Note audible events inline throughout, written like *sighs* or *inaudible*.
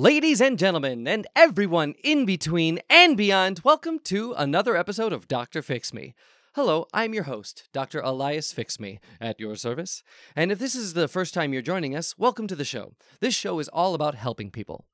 Ladies and gentlemen, and everyone in between and beyond, welcome to another episode of Dr. Fix Me. Hello, I'm your host, Dr. Elias Fix Me, at your service. And if this is the first time you're joining us, welcome to the show. This show is all about helping people.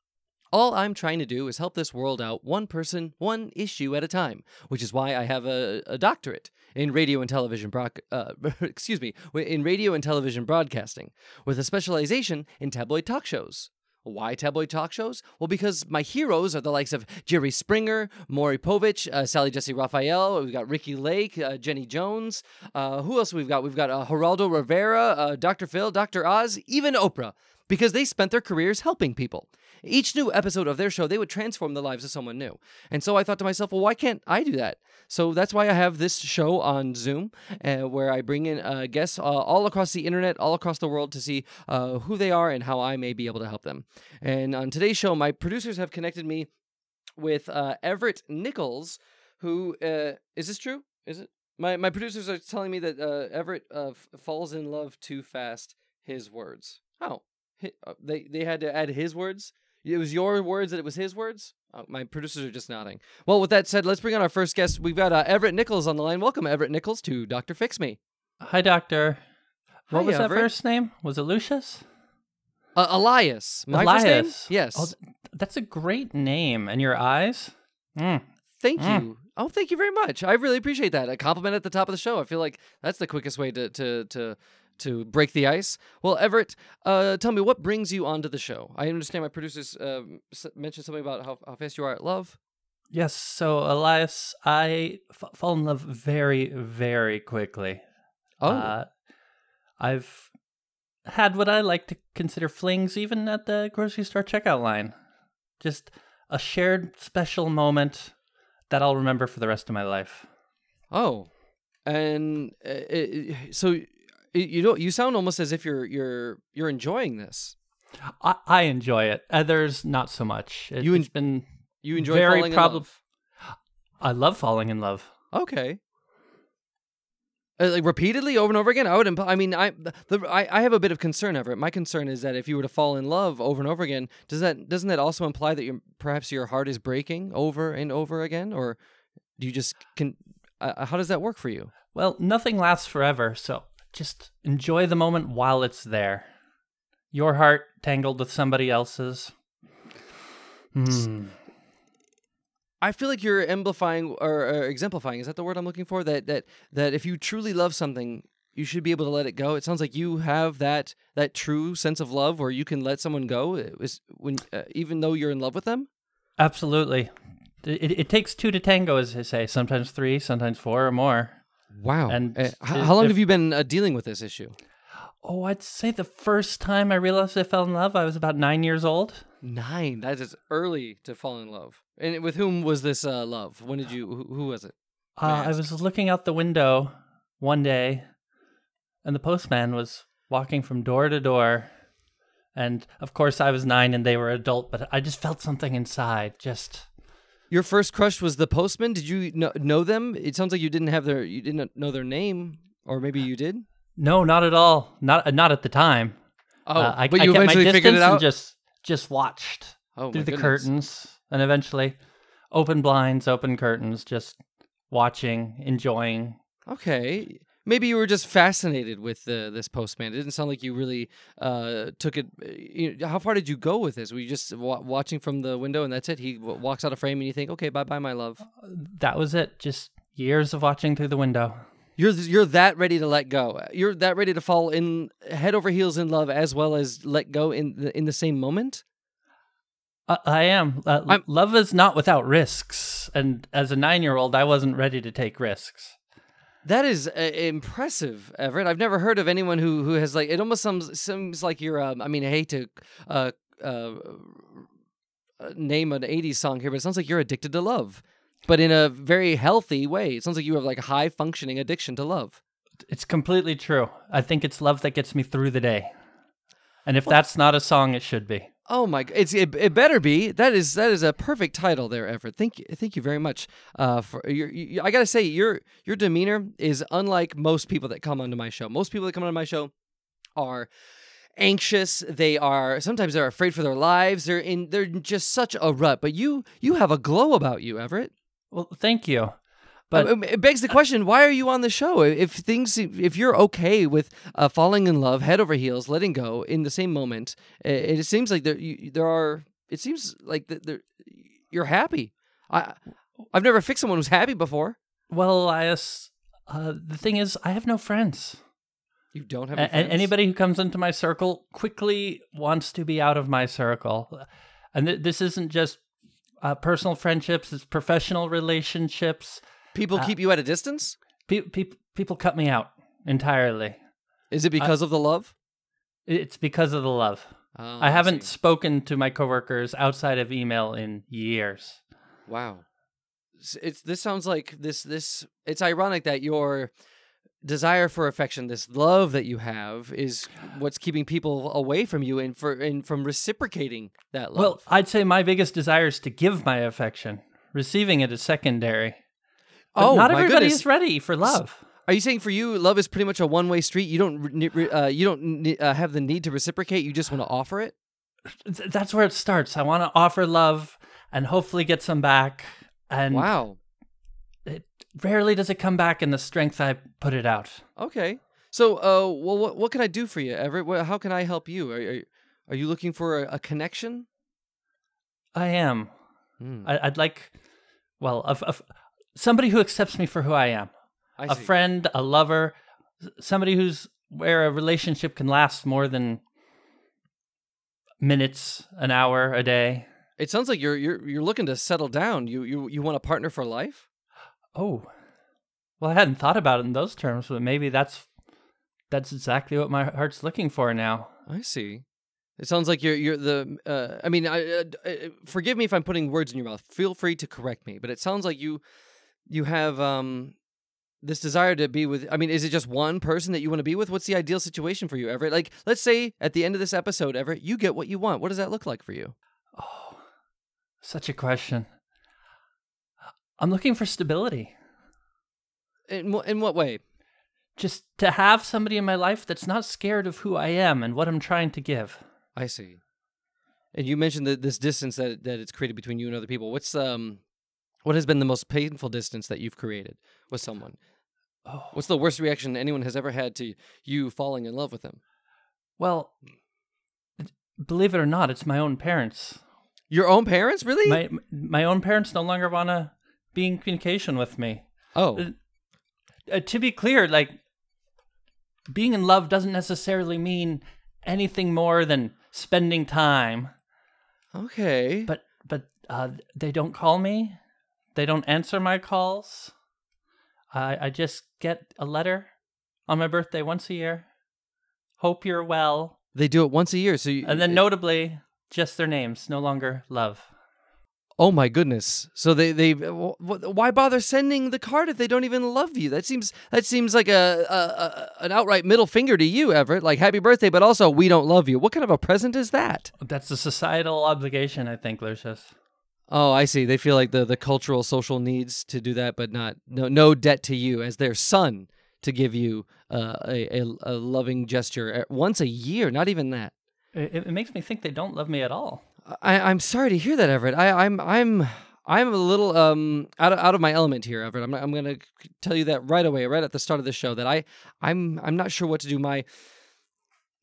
All I'm trying to do is help this world out one person, one issue at a time, which is why I have a, a doctorate in radio and television broad, uh, *laughs* excuse me, in radio and television broadcasting, with a specialization in tabloid talk shows. Why tabloid talk shows? Well, because my heroes are the likes of Jerry Springer, Maury Povich, uh, Sally Jessy Raphael. We've got Ricki Lake, uh, Jenny Jones. Uh, who else we've got? We've got uh, Geraldo Rivera, uh, Dr. Phil, Dr. Oz, even Oprah, because they spent their careers helping people. Each new episode of their show, they would transform the lives of someone new. And so I thought to myself, well, why can't I do that? So that's why I have this show on Zoom, uh, where I bring in uh, guests uh, all across the internet, all across the world to see uh, who they are and how I may be able to help them. And on today's show, my producers have connected me with uh, Everett Nichols, who uh, is this true? Is it? My my producers are telling me that Everett f- falls in love too fast. His words. Oh, they they had to add his words. It was your words that it was his words. Oh, my producers are just nodding. Well, with that said, let's bring on our first guest. We've got uh, Everett Nichols on the line. Welcome, Everett Nichols, to Doctor Fix Me. Hi, Doctor. What Hi, was Everett. that first name? Was it Lucius? Uh, Elias. My Elias. Yes. Oh, th- that's a great name. And your eyes? Mm. Thank Mm. you. Oh, thank you very much. I really appreciate that. A compliment at the top of the show. I feel like that's the quickest way to to to to break the ice. Well, Everett, uh, tell me what brings you onto the show. I understand my producers uh, mentioned something about how, how fast you are at love. Yes. So, Elias, I f- fall in love very, very quickly. Oh, Uh, I've had what I like to consider flings, even at the grocery store checkout line. Just a shared special moment that I'll remember for the rest of my life. oh, and uh, uh, so you know you sound almost as if you're you're you're enjoying this. I, I enjoy it. Others, not so much. It, You en- has been You enjoy Very falling probab- in love. I love falling in love. Okay. Uh, like repeatedly over and over again, I would. Imp- I mean, I the I, I have a bit of concern over it. My concern is that if you were to fall in love over and over again, does that doesn't that also imply that your perhaps your heart is breaking over and over again, or do you just can? Uh, how does that work for you? Well, nothing lasts forever, so just enjoy the moment while it's there. Your heart tangled with somebody else's. Hmm. I feel like you're amplifying or, or exemplifying. Is that the word I'm looking for? That that that if you truly love something, you should be able to let it go. It sounds like you have that that true sense of love where you can let someone go, It was when uh, even though you're in love with them. Absolutely. It, it takes two to tango, as they say. Sometimes three, sometimes four or more. Wow. And Uh, if- how long if- have you been uh, dealing with this issue? Oh, I'd say the first time I realized I fell in love, I was about nine years old. Nine. That is early to fall in love. And with whom was this uh, love? When did you? Who, who was it? Uh, I was looking out the window one day, and the postman was walking from door to door. And of course, I was nine and they were adult, but I just felt something inside. Just Your first crush was the postman. Did you know, know them? It sounds like you didn't have their. You didn't know their name, or maybe you did. no, not at all. Not not at the time. Oh, Uh, I, but I you kept eventually my figured it out. and just just watched oh, through the goodness. curtains, and eventually, open blinds, open curtains, just watching, enjoying. Okay. Maybe you were just fascinated with uh, this postman. It didn't sound like you really uh, took it. uh, You how far did you go with this? Were you just wa- watching from the window and that's it? He w- walks out of frame and you think, okay, bye bye, my love. That was it. Just years of watching through the window. You're you're that ready to let go. You're that ready to fall in head over heels in love as well as let go in the, in the same moment. Uh, I am. Uh, love is not without risks, and as a nine-year-old, I wasn't ready to take risks. That is uh, impressive, Everett. I've never heard of anyone who who has like. It almost seems seems like you're. Um, I mean, I hate to uh, uh, uh, name an '80s song here, but it sounds like you're addicted to love, but in a very healthy way. It sounds like you have like a high functioning addiction to love. It's completely true. I think it's love that gets me through the day, and if that's not a song, it should be. Oh my! It's it, it better be. That is that is a perfect title there, Everett. Thank you, thank you very much. Uh, for your, you, I gotta say your your demeanor is unlike most people that come onto my show. Most people that come onto my show are anxious. They are sometimes they're afraid for their lives. They're in they're in just such a rut. But you you have a glow about you, Everett. Well, thank you. But it begs the question: Why are you on the show? If things, if you're okay with uh, falling in love, head over heels, letting go in the same moment, it, it seems like there you, there are. It seems like that there, you're happy. I I've never fixed someone who's happy before. well, Elias, uh, the thing is, I have no friends. You don't have A- any a- anybody who comes into my circle quickly wants to be out of my circle, and th- this isn't just uh, personal friendships; it's professional relationships. People uh, keep you at a distance. Pe- pe- people cut me out entirely. Is it because of the love? It's because of the love. Oh, I haven't see. spoken to my coworkers outside of email in years. Wow. It's this sounds like this this it's ironic that your desire for affection, this love that you have is what's keeping people away from you and for and from reciprocating that love. Well, I'd say my biggest desire is to give my affection. Receiving it is secondary. But oh, not my everybody goodness. is ready for love. Are you saying for you love is pretty much a one-way street? You don't re- re- uh, you don't uh, have the need to reciprocate, you just want to offer it? That's where it starts. I want to offer love and hopefully get some back. And wow. it, rarely does it come back in the strength I put it out. Okay. So, uh, well, what what can I do for you, Everett? How can I help you? Are are, are you looking for a, a connection? I am. Hmm, I, I'd like, well, a, a- somebody who accepts me for who I am. I a see. friend, a lover, somebody who's where a relationship can last more than minutes, an hour, a day. It sounds like you're you're you're looking to settle down. You you you want a partner for life? Oh, well, I hadn't thought about it in those terms, but maybe that's that's exactly what my heart's looking for now. I see. It sounds like you're you're the. Uh, I mean, I, uh, uh, forgive me if I'm putting words in your mouth. Feel free to correct me, but it sounds like you you have um this desire to be with. I mean, is it just one person that you want to be with? What's the ideal situation for you, Everett? Like, let's say at the end of this episode, Everett, you get what you want. What does that look like for you? Oh, such a question. I'm looking for stability. In wh- in what way? Just to have somebody in my life that's not scared of who I am and what I'm trying to give. I see. And you mentioned that this distance that that it's created between you and other people. What's um, what has been the most painful distance that you've created with someone? Oh, What's the worst reaction anyone has ever had to you falling in love with them? well, believe it or not, it's my own parents. Your own parents, really? My my own parents no longer want to be in communication with me. oh, Uh, to be clear, like being in love doesn't necessarily mean anything more than spending time. okay. But but uh, they don't call me. They don't answer my calls. I I just get a letter on my birthday once a year. Hope you're well, they do it once a year, so you, and then notably, just their names, no longer love. Oh my goodness! So they they wh- wh- why bother sending the card if they don't even love you? That seems that seems like a, a, a an outright middle finger to you, Everett. Like happy birthday, but also we don't love you. What kind of a present is that? That's a societal obligation, I think, Lucius. Oh, I see. They feel like the the cultural social needs to do that, but not no no debt to you as their son to give you uh, a, a a loving gesture once a year. Not even that. It, it makes me think they don't love me at all. I, I'm sorry to hear that, Everett. I, I'm I'm I'm a little um out of, out of my element here, Everett. I'm I'm gonna tell you that right away, right at the start of the show, that I I'm I'm not sure what to do. My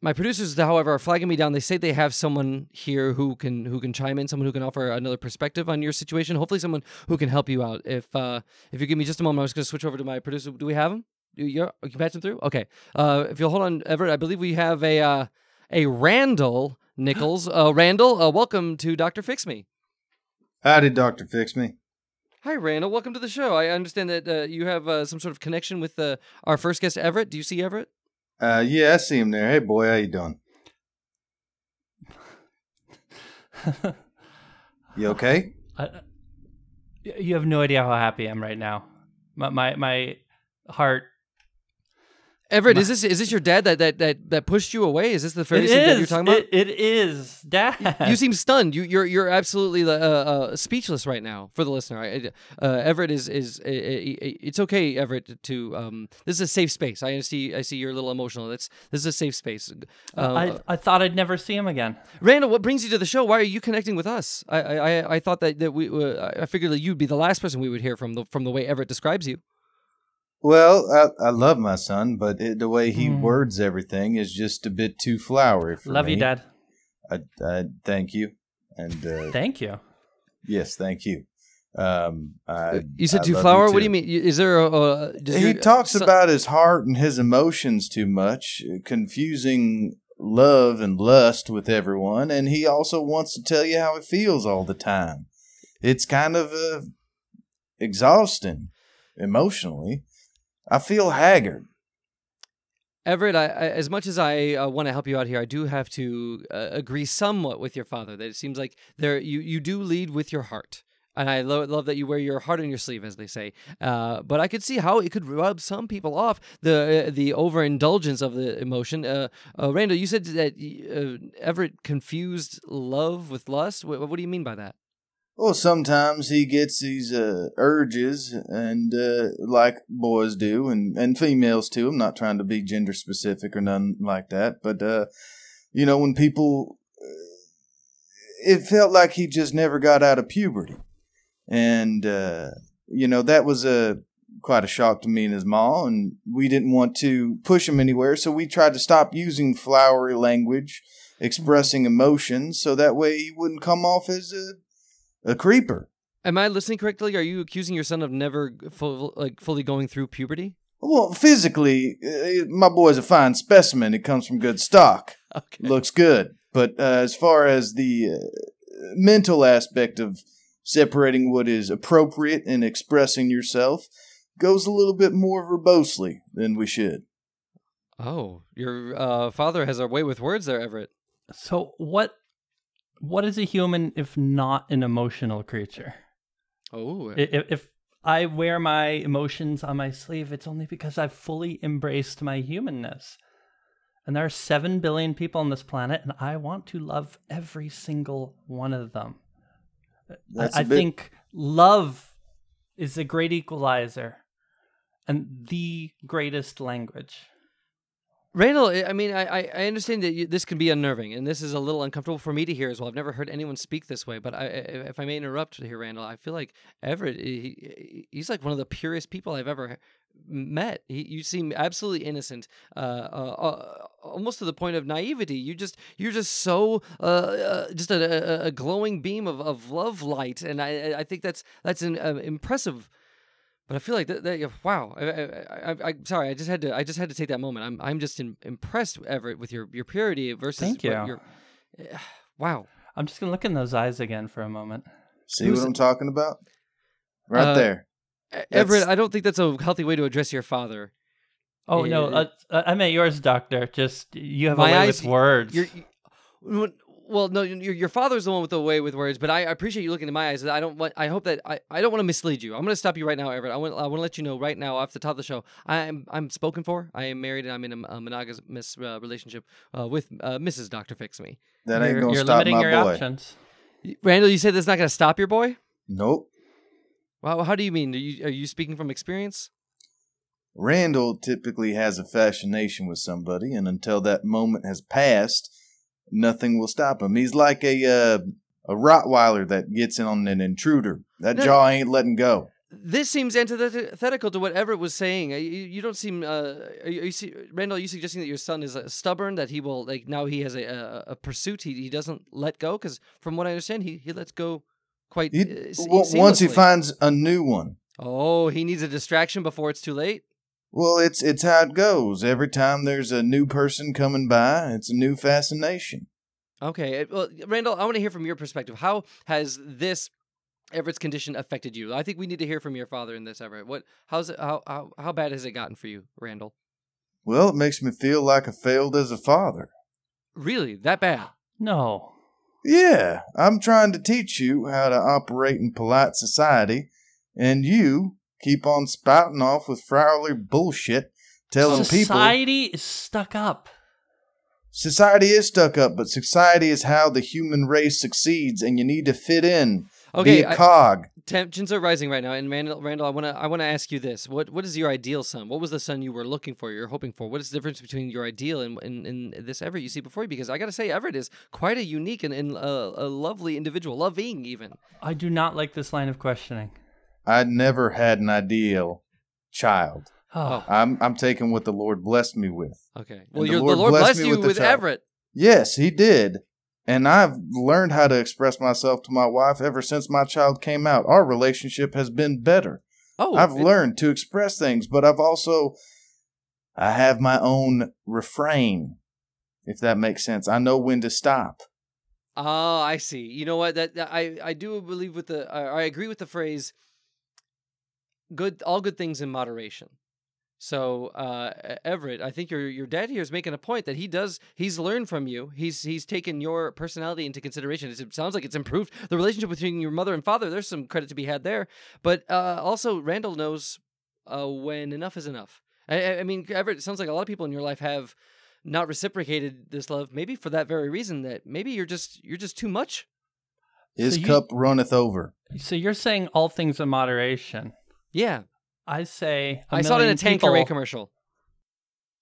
my producers, however, are flagging me down. They say they have someone here who can who can chime in, someone who can offer another perspective on your situation. Hopefully, someone who can help you out. If uh if you give me just a moment, I was gonna switch over to my producer. Do we have him? Do You you you can patch him through? Okay. Uh, if you'll hold on, Everett, I believe we have a uh a Randall Nichols. Uh, Randall, uh, welcome to Doctor Fix Me. Howdy, Doctor Fix Me. Hi, Randall. Welcome to the show. I understand that uh, you have uh, some sort of connection with uh, our first guest, Everett. Do you see Everett? Uh, yeah, I see him there. Hey, boy, how you doing? You okay? *laughs* You have no idea how happy I am right now. My my, my heart. Everett, My- is this is this your dad that that that, that pushed you away? Is this the very same dad you're talking about? It, it is, Dad. you seem stunned. You, you're you're absolutely uh, uh, speechless right now for the listener. I- Uh, Everett is is uh, uh, it's okay, Everett. To um, this is a safe space. I see. I see you're a little emotional. That's this is a safe space. Uh, I, I thought I'd never see him again. Randall, what brings you to the show? Why are you connecting with us? I I, I- I thought that, that we uh, I figured that you'd be the last person we would hear from the from the way Everett describes you. Well, I, I love my son, but it, the way he Mm. words everything is just a bit too flowery for Love me. you, Dad. I, I thank you, and uh, Thank you. yes, thank you. Um, I, You said I two flower. What do you mean? Is there a? a does he your- talks so- about his heart and his emotions too much, confusing love and lust with everyone, and he also wants to tell you how he feels all the time. It's kind of uh, exhausting emotionally. I feel haggard. Everett, I, I, as much as I uh, want to help you out here, I do have to uh, agree somewhat with your father that it seems like there you, you do lead with your heart. And I lo- love that you wear your heart on your sleeve, as they say. Uh, but I could see how it could rub some people off the uh, the overindulgence of the emotion. Uh, uh, Randall, you said that Everett confused love with lust. What do you mean by that? Well, sometimes he gets these uh, urges, and uh, like boys do, and, and females too. I'm not trying to be gender specific or none like that, but uh, you know, when people, it felt like he just never got out of puberty, and uh, you know that was a quite a shock to me and his mom, and we didn't want to push him anywhere, so we tried to stop using flowery language, expressing emotions, so that way he wouldn't come off as a a creeper. Am I listening correctly? Are you accusing your son of never full, like fully going through puberty? Well, physically, uh, my boy's a fine specimen. It comes from good stock. *laughs* Okay. Looks good. But uh, as far as the uh, mental aspect of separating what is appropriate and expressing yourself, goes a little bit more verbosely than we should. Oh, your uh, father has a way with words there, Everett. So what? What is a human if not an emotional creature? Oh, If, if I wear my emotions on my sleeve, it's only because I've fully embraced my humanness. And there are seven billion people on this planet, and I want to love every single one of them. I- That's I, a bit- think love is a great equalizer and the greatest language. Randall, I mean, I, I understand that you, this can be unnerving, and this is a little uncomfortable for me to hear as well. I've never heard anyone speak this way, but I, if I may interrupt here, Randall, I feel like Everett, he, he's like one of the purest people I've ever met. He, you seem absolutely innocent, uh, uh, uh, almost to the point of naivety. You just, you're just so, uh, uh, just a, a, a glowing beam of, of love light, and I, I think that's that's an uh, impressive. But I feel like that, that wow. I, I, I, I, sorry, I just had to. I just had to take that moment. I'm, I'm just in, impressed, Everett, with your, your purity versus. Thank what you. Your, *sighs* wow. I'm just gonna look in those eyes again for a moment. See Who's- what I'm talking about? Right Uh, there. E- Everett, I don't think that's a healthy way to address your father. Oh no, Eh, uh, I meant yours, Doctor. Just you have My a way eyes- with words. You're, you- well, no, your, your father's the one with the way with words, but I appreciate you looking in my eyes. I don't want. I hope that I, I don't want to mislead you. I'm going to stop you right now, Everett. I want. I want to let you know right now, off the top of the show, I'm I'm spoken for. I am married and I'm in a, a monogamous uh, relationship uh, with uh, Mrs. Doctor Fix Me. That ain't you're, gonna stop limiting my your boy. options. Randall, you said that's not going to stop your boy. Nope. Wow, how do you mean? Are you, are you speaking from experience? Randall typically has a fascination with somebody, and until that moment has passed, nothing will stop him. He's like a uh, a Rottweiler that gets in on an intruder. That No. jaw ain't letting go. This seems antithetical to what Everett was saying. Uh, You, you don't seem, uh, are you, are you see, Randall. Are you suggesting that your son is uh, stubborn? That he will like now he has a a, a pursuit. He, he doesn't let go because from what I understand, he, he lets go quite He, uh, once he finds a new one, Oh, he needs a distraction before it's too late. Well, it's it's how it goes. Every time there's a new person coming by, it's a new fascination. Okay, uh, well, Randall, I want to hear from your perspective. How has this Everett's condition affected you? I think we need to hear from your father in this, Everett. What? How's it? How how, how bad has it gotten for you, Randall? Well, it makes me feel like I failed as a father. Really, that bad? No. Yeah, I'm trying to teach you how to operate in polite society, and you keep on spouting off with flowery bullshit, telling people Society is stuck up. society is stuck up, but society is how the human race succeeds, and you need to fit in. Okay, be a I- cog. tensions are rising right now, and Randall, Randall, I want to, I want to ask you this: what, what is your ideal son? What was the son you were looking for? You're hoping for? What is the difference between your ideal and, and, and this Everett you see before you? Because I got to say, Everett is quite a unique and, and uh, a lovely individual, loving even. I do not like this line of questioning. I never had an ideal child. Oh, I'm I'm taking what the Lord blessed me with. Okay, well, the you're, Lord the Lord blessed blessed you with with. Everett. Yes, He did. And I've learned how to express myself to my wife ever since my child came out. Our relationship has been better. Oh, I've it- learned to express things, but I've also I have my own refrain, if that makes sense. I know when to stop. Oh, I see. You know what? That, that- I I do believe with the I, I agree with the phrase. Good, all good things in moderation. So uh, Everett, I think your your dad here is making a point that he does. He's learned from you. He's he's taken your personality into consideration. It sounds like it's improved the relationship between your mother and father. There's some credit to be had there. But uh, also, Randall knows uh, when enough is enough. I- I, I mean, Everett, it sounds like a lot of people in your life have not reciprocated this love. Maybe for that very reason that maybe you're just you're just too much. His So you- cup runneth over. so you're saying all things in moderation. Yeah, I say I saw it in a Tanqueray commercial.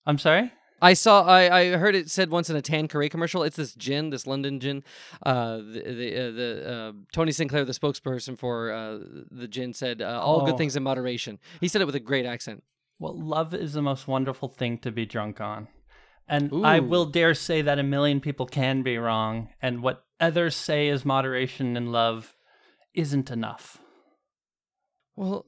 I'm sorry. I saw. I, I heard it said once in a Tanqueray commercial. It's this gin, this London gin. Uh, the the, uh, the uh, Tony Sinclair, the spokesperson for uh, the gin, said uh, all good Oh. things in moderation. He said it with a great accent. Well, love is the most wonderful thing to be drunk on. And I will dare say that a million people can be wrong, and what others say is moderation and love isn't enough. Well,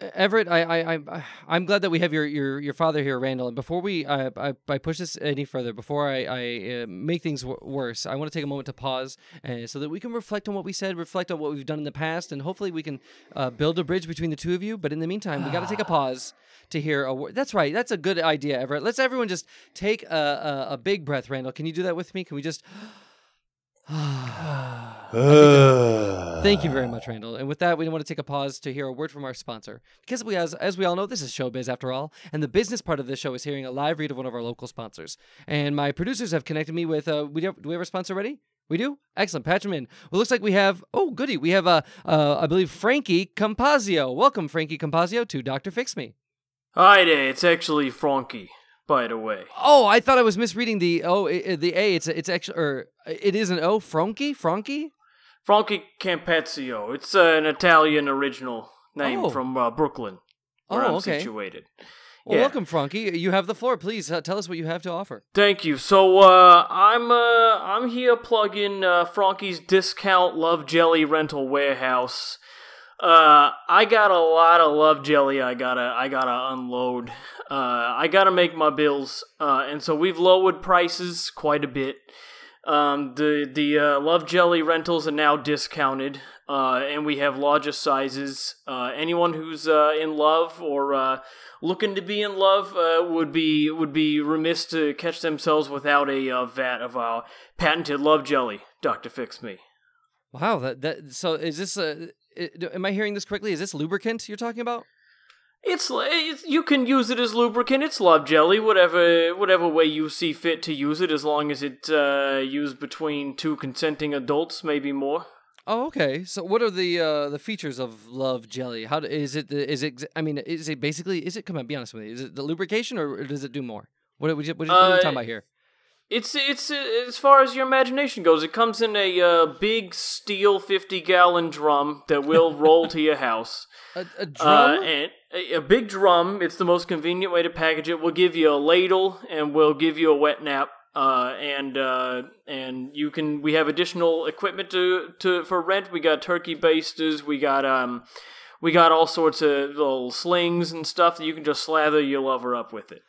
Everett, I, I, I, I'm glad that we have your, your, your father here, Randall. And before we, I, I, I push this any further, before I, I uh, make things w- worse, I want to take a moment to pause, uh, so that we can reflect on what we said, reflect on what we've done in the past, and hopefully we can uh, build a bridge between the two of you. But in the meantime, we got to take a *sighs* pause to hear a word. That's right. That's a good idea, Everett. Let's everyone just take a, a, a big breath, Randall. Can you do that with me? Can we just? *sighs* *sighs* Thank you very much, Randall. And with that, we want to take a pause to hear a word from our sponsor. Because we, as, as we all know, this is showbiz after all, and the business part of this show is hearing a live read of one of our local sponsors. And my producers have connected me with. Uh, we do, do we have a sponsor ready? We do. Excellent. Patch him in. Well, looks like we have. Oh, goody. We have, uh, uh, I believe, Frankie Compazio. Welcome, Frankie Compazio, to Doctor Fix Me. Hi there, it's actually Frankie, by the way. Oh, I thought I was misreading the oh the A. It's it's actually or it is an O. Frankie. Frankie. Frankie Campazio. It's uh, an Italian original name Oh. from uh, Brooklyn, where Oh, I'm okay. situated. Well, Yeah. welcome, Frankie. You have the floor. Please uh, tell us what you have to offer. Thank you. So uh, I'm uh, I'm here plugging uh, Frankie's Discount Love Jelly Rental Warehouse. Uh, I got a lot of love jelly. I gotta I gotta unload. Uh, I gotta make my bills. Uh, and so we've lowered prices quite a bit. Um, the the uh, love jelly rentals are now discounted, uh, and we have larger sizes. Uh, anyone who's uh, in love or uh, looking to be in love uh, would be would be remiss to catch themselves without a vat of our patented love jelly. Doctor Fix Me. Wow, that that so is this i- am I hearing this correctly? Is this lubricant you're talking about? It's, it's you can use it as lubricant. It's love jelly, whatever whatever way you see fit to use it, as long as it's uh, used between two consenting adults, maybe more. Oh, okay. So what are the uh, the features of Love Jelly? How do, is it? The, is it? I mean, is it basically? Is it? Come on, be honest with me. Is it the lubrication or does it do more? What? What, what are we Uh, talking about here? It's it's uh, as far as your imagination goes. It comes in a uh, big steel fifty gallon drum that will roll to your house. *laughs* A, a Uh, drum? and a, big drum. It's the most convenient way to package it. We'll give you a ladle and we'll give you a wet nap. Uh, and uh, and you can. We have additional equipment to, to for rent. We got turkey basters. We got um, we got all sorts of little slings and stuff that you can just slather your lover up with it.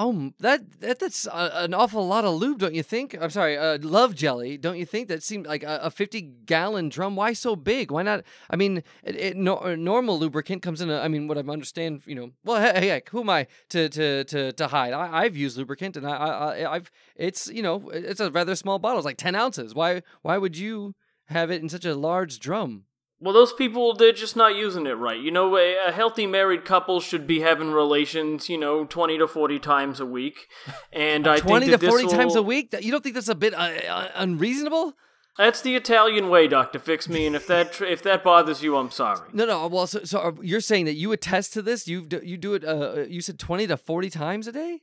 Oh, that, that that's a, an awful lot of lube, don't you think? I'm sorry, uh, Love Jelly, don't you think? That seemed like a, a 50 gallon drum. Why so big? Why not? I mean, it, it, no, normal lubricant comes in. A, I mean, what I understand, you know. Well, he- heck, who am I to to to, to hide? I, I've used lubricant, and I I- I've it's you know it's a rather small bottle. It's like 10 ounces. Why why would you have it in such a large drum? Well, those people, they're just not using it right. You know, a, a healthy married couple should be having relations, you know, 20 to 40 times a week. And I Twenty think to forty this times a week. That- You don't think that's a bit uh, uh, unreasonable? That's the Italian way, Doctor Fix Me, and if that tr- if that bothers you, I'm sorry. No, no. Well, so, so you're saying that you attest to this? You do, you do it? Uh, you said twenty to forty times a day.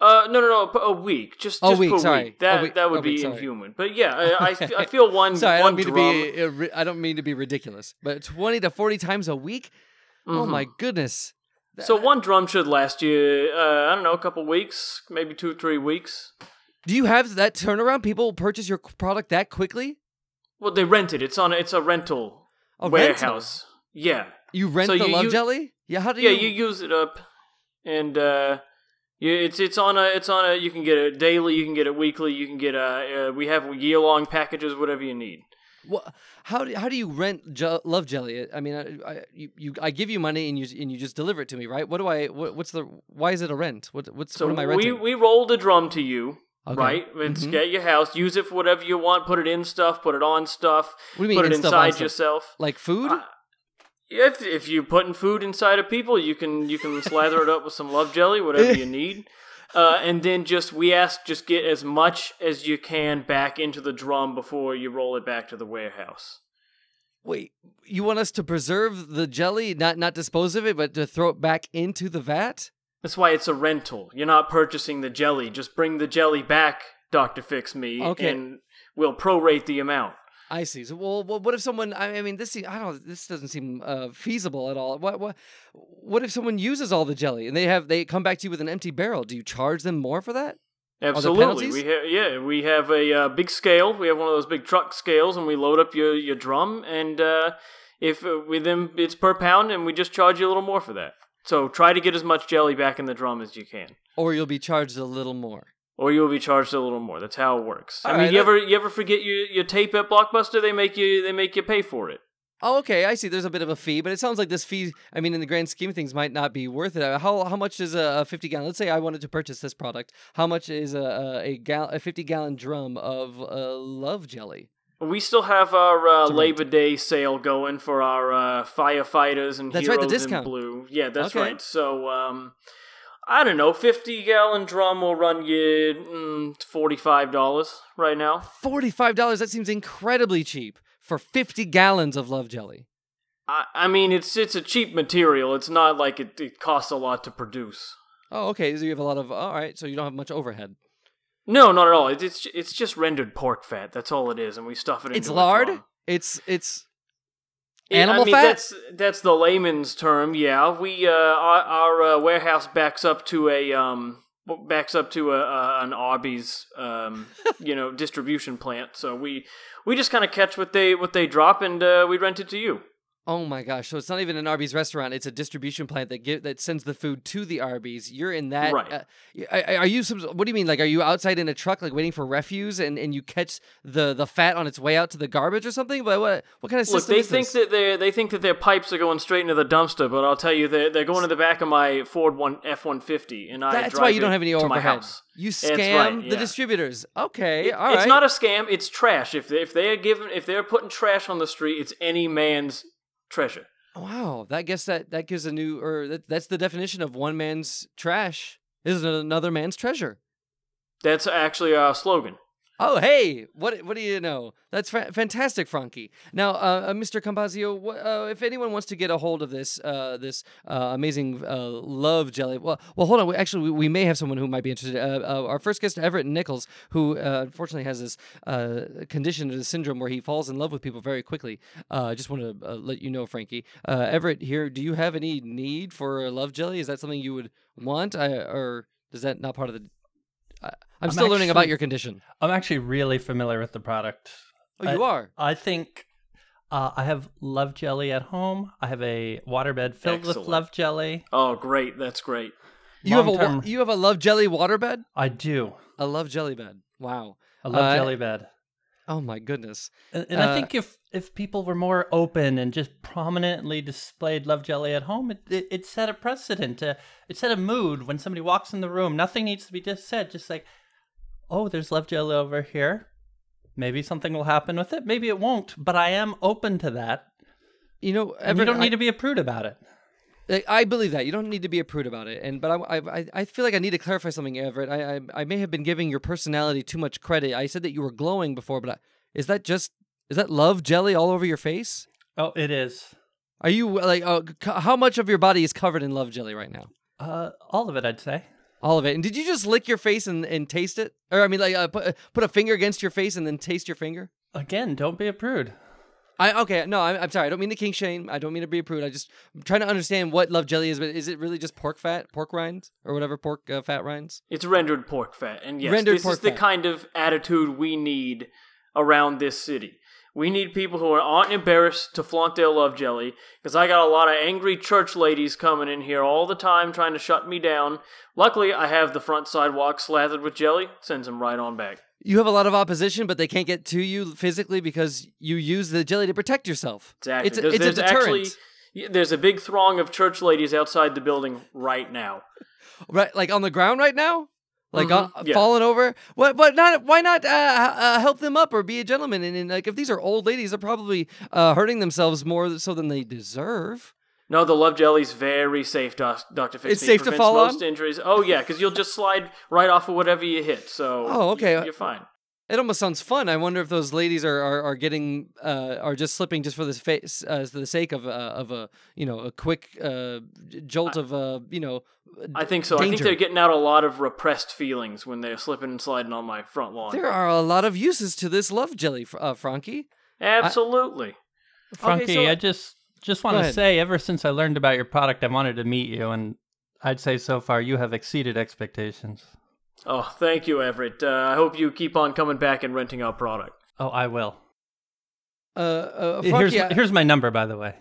Uh, no, no, no, a week, just A just week, per sorry. week. That week, that would a be sorry. inhuman. But yeah, I I *laughs* feel one Sorry, I don't mean drum. to be. I don't mean to be ridiculous, but twenty to forty times a week. Oh Mhm. my goodness. So one drum should last you, uh, I don't know, a couple weeks, maybe two, or three weeks. Do you have that turnaround? People purchase your product that quickly? Well, they rent it. It's on. A, it's a rental A rental? warehouse. Yeah, You rent So the you- love you- jelly? Yeah. How do yeah. you? You use it up, and uh, it's it's on a it's on a. You can get it daily. You can get it weekly. You can get a. Uh, we have year long packages. Whatever you need. Wha- how do how do you rent je- love jelly? I mean, I, I you, you I give you money and you and you just deliver it to me, right? What do I? What, what's the? Why is it a rent? What what's So what am I we renting? we roll the drum to you. Okay. Right, it's Mhm. get your house. Use it for whatever you want. Put it in stuff. Put it on stuff. What do you mean put it on inside yourself. Like food? Uh, If if you're putting food inside of people, you can you can slather it up with some love jelly, whatever you *laughs* need, uh, and then just we ask just get as much as you can back into the drum before you roll it back to the warehouse. Wait, you want us to preserve the jelly, not not dispose of it, but to throw it back into the vat? That's why it's a rental. You're not purchasing the jelly. Just bring the jelly back, Doctor Fix Me, Okay. and we'll prorate the amount. I see. So, well, what if someone? I I mean, this I don't. This doesn't seem uh, feasible at all. What what what if someone uses all the jelly and they have they come back to you with an empty barrel? Do you charge them more for that? Absolutely, we have yeah, we have a uh, big scale. We have one of those big truck scales, and we load up your your drum. And uh, if uh, with them, it's per pound, and we just charge you a little more for that. So try to get as much jelly back in the drum as you can, Or you'll be charged a little more. Or you'll be charged a little more. That's how it works. I mean, right, you that- ever you ever forget your your tape at Blockbuster? They make you they make you pay for it. Oh, okay. I see. There's a bit of a fee, but it sounds like this fee. I mean, in the grand scheme of things, might not be worth it. Uh, How how much is a, a 50 gallon? Let's say I wanted to purchase this product. How much is a a, a, gal, a 50 gallon drum of uh, love jelly? We still have our uh, It's a rent. Labor Day sale going for our uh, firefighters and That's right, heroes the discount. in blue. Yeah, that's Okay. right. So, um, I don't know, fifty gallon drum will run you mm, forty five dollars right now. Forty five dollars. That seems incredibly cheap for 50 gallons of love jelly. I, I mean, it's it's a cheap material. It's not like it, it costs a lot to produce. Oh, okay. So you have a lot of. All right. So you don't have much overhead. No, not at all. It's it's just rendered pork fat. That's all it is, and we stuff it into It's lard. It's it's It- Animal I mean, fat? That's that's the layman's term. Yeah, we uh, our, our uh, warehouse backs up to a um backs up to a, a an Arby's um *laughs* you know distribution plant. So we we just kind of catch what they what they drop and uh, we rent it to you. Oh my gosh! So it's not even an Arby's restaurant; it's a distribution plant that give that sends the food to the Arby's. You're in that. Right. Uh, are, you some? What do you mean? Like, are you outside in a truck, like waiting for refuse, and, and you catch the, the fat on its way out to the garbage or something? But what what kind of Look, system they is think this? that they they think that their pipes are going straight into the dumpster, but I'll tell you they're they're going to the back of my Ford one F one fifty, and I That's drive why you don't have any overhead. house. You scam right, the distributors. Okay, It- all right. it's not a scam. It's trash. If they, if they are given if they're putting trash on the street, it's any man's treasure. Wow, that guess that that gives a new or that, that's the definition of one man's trash is another man's treasure. That's actually our slogan. Oh, hey, what what do you know? That's fa- fantastic, Frankie. Now, uh, uh, Mr. Cambazio, wh- uh, if anyone wants to get a hold of this uh, this uh, amazing uh, love jelly, well, well, hold on. We, actually, we, we may have someone who might be interested. Our first guest, Everett Nichols, who unfortunately has this condition, this syndrome where he falls in love with people very quickly. I just want to let you know, Frankie. Everett, here, do you have any need for a love jelly? Is that something you would want, I, or is that not part of the? I, I'm, I'm still learning about your condition. I'm actually really familiar with the product. Oh, you are. I think uh, I have love jelly at home. I have a waterbed filled Excellent. with love jelly. Oh, great! That's great. You have a you have a love jelly waterbed? I do. A love jelly bed. Wow. A love Uh, jelly bed. Oh my goodness. And, and uh, I think if if people were more open and just prominently displayed love jelly at home, it, it, it set a precedent. Uh, it set a mood when somebody walks in the room. Nothing needs to be just said. Just like, oh, there's love jelly over here. Maybe something will happen with it. Maybe it won't. But I am open to that. you know, Everett, you don't I- need to be a prude about it. I believe that you don't need to be a prude about it, and but I, I, I feel like I need to clarify something, Everett. I, I, I may have been giving your personality too much credit. I said that you were glowing before, but I, is that just is that love jelly all over your face? Oh, it is. Are you like uh, how much of your body is covered in love jelly right now? Uh, all of it, I'd say. All of it. And did you just lick your face and, and taste it, or I mean, like uh, put put a finger against your face and then taste your finger? Again, don't be a prude. I okay, no, I'm, I'm sorry. I don't mean to kink shame. I don't mean to be a prude. I just I'm trying to understand what love jelly is. But is it really just pork fat, pork rinds, or whatever pork uh, fat rinds? It's rendered pork fat, and yes, Rendered this pork is the fat. kind of attitude we need around this city. We need people who are aren't embarrassed to flaunt their love jelly, because I got a lot of angry church ladies coming in here all the time trying to shut me down. Luckily, I have the front sidewalk slathered with jelly, sends them right on back. You have a lot of opposition, but they can't get to you physically because you use the jelly to protect yourself. Exactly. It's a, there's, it's there's a deterrent, actually there's a big throng of church ladies outside the building right now. *laughs* right? Like on the ground right now, like Mhm, uh, yeah. falling over. What? But not? Why not uh, uh, help them up or be a gentleman? And, and like if these are old ladies, they're probably uh, hurting themselves more so than they deserve. No, the love jelly's very safe, Doc- Doctor Fix. It's Me. safe to Prevents fall most on? injuries. Oh yeah, because you'll just slide right off of whatever you hit. So Oh, okay. you're fine. It almost sounds fun. I wonder if those ladies are are, are getting uh, are just slipping just for the face uh, for the sake of uh, of a you know a quick uh, jolt of uh, you know. I think so. I think they're getting out a lot of repressed feelings when they're slipping and sliding on my front lawn. There are a lot of uses to this love jelly, uh, Frankie. Absolutely. Frankie, so- I just just want to say, ever since I learned about your product, I wanted to meet you, and I'd say so far you have exceeded expectations. Oh, thank you, Everett. Uh, I hope you keep on coming back and renting our product. Oh, I will. Uh, uh, Here's Frankie, my, I- here's my number, by the way.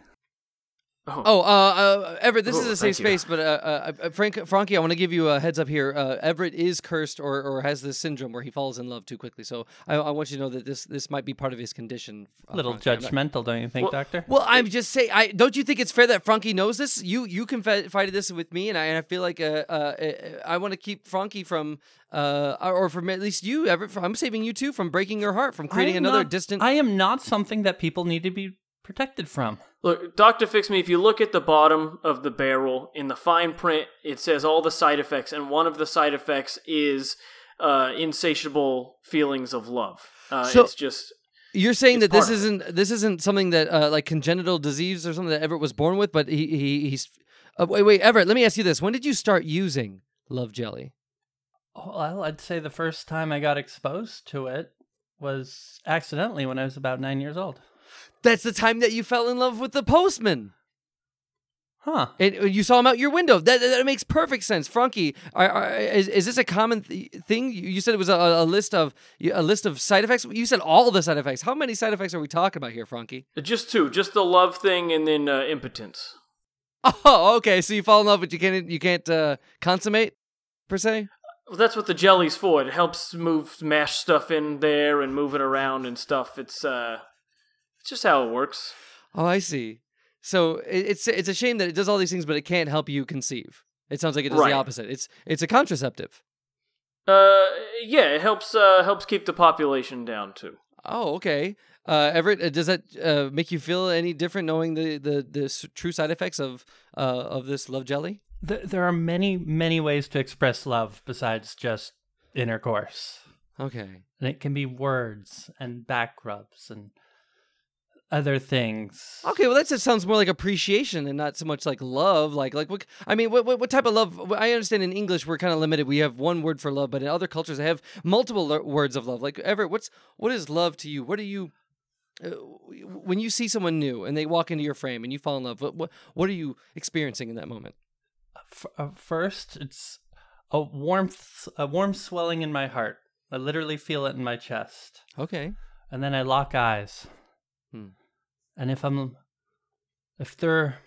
Oh, uh, uh, Everett, this is Oh, a safe thank you. space, but uh, uh, uh, Frank, Frankie, I want to give you a heads up here. Uh, Everett is cursed or, or has this syndrome where he falls in love too quickly. So I, I want you to know that this this might be part of his condition. A little Frankie. I'm not- judgmental, don't you think, Well- Doctor? Well, I'm just saying. I don't you think it's fair that Frankie knows this? You you confided this with me, and I, and I feel like uh, uh, uh, I want to keep Frankie from, uh, or from at least you, Everett. I'm saving you too from breaking your heart, from creating another not- distant. I am not something that people need to be protected from. Look, Doctor Fix Me. If you look at the bottom of the barrel in the fine print, it says all the side effects, and one of the side effects is uh, insatiable feelings of love. Uh, So- it's just You're saying It's that this part of it. isn't this isn't something that uh, like congenital disease or something that Everett was born with, but he he he's. Uh, wait, wait, Everett. Let me ask you this: When did you start using Love Jelly? Oh, Well, I'd say the first time I got exposed to it was accidentally when I was about nine years old. That's the time that you fell in love with the postman. Huh. And uh, you saw him out your window. That, that, that makes perfect sense, Frankie. Are, are, is, is this a common th- thing? You you said it was a, a list of a list of side effects. You said all the side effects. How many side effects are we talking about here, Frankie? just two, just the love thing, and then uh, impotence. Oh, okay. So you fall in love, but you can't you can't uh, consummate per se. Well, that's what the jelly's for. It helps move mash stuff in there and move it around and stuff. It's uh, it's just how it works. Oh, I see. So it, it's it's a shame that it does all these things, but it can't help you conceive. It sounds like it does Right. the opposite. It's it's a contraceptive. Uh, yeah, it helps uh helps keep the population down too. Oh, okay. Uh, Everett, uh, does that uh, make you feel any different knowing the the, the s- true side effects of uh, of this love jelly? There, there are many, many ways to express love besides just intercourse. Okay. And it can be words and back rubs and other things. Okay, well that just sounds more like appreciation and not so much like love. Like like what I mean, what what, what type of love? I understand in English we're kind of limited. We have one word for love, but in other cultures they have multiple le- words of love. Like Everett, what's what is love to you? What do you uh, when you see someone new and they walk into your frame and you fall in love? What what, what are you experiencing in that moment? F- uh, first, it's a warmth, a warm swelling in my heart. I literally feel it in my chest. Okay. and then I lock eyes. Hmm. And if I'm, if they're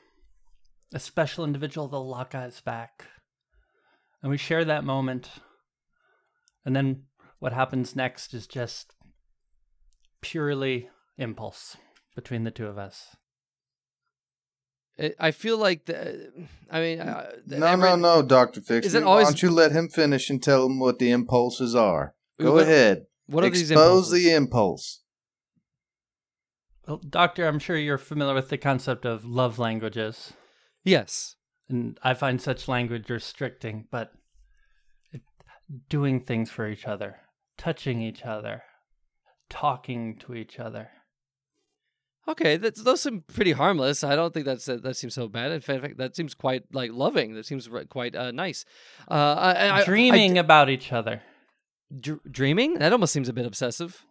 a special individual, they'll lock eyes back, and we share that moment. And then what happens next is just purely impulse between the two of us. I- I feel like the. I mean, uh, the No, no, Everett- no, Doctor Fix. Is Me. it always- Why don't you let him finish and tell him what the impulses are? Go What- ahead. What are these Expose impulses? the impulse. Well, Doctor, I'm sure you're familiar with the concept of love languages. Yes. And I find such language restricting, but it, doing things for each other, touching each other, talking to each other. Okay, that's, those seem pretty harmless. I don't think that's that seems so bad. In fact, that seems quite like loving. That seems quite uh, nice. Uh, I, I, Dreaming I, about each other, dr- dreaming. That almost seems a bit obsessive.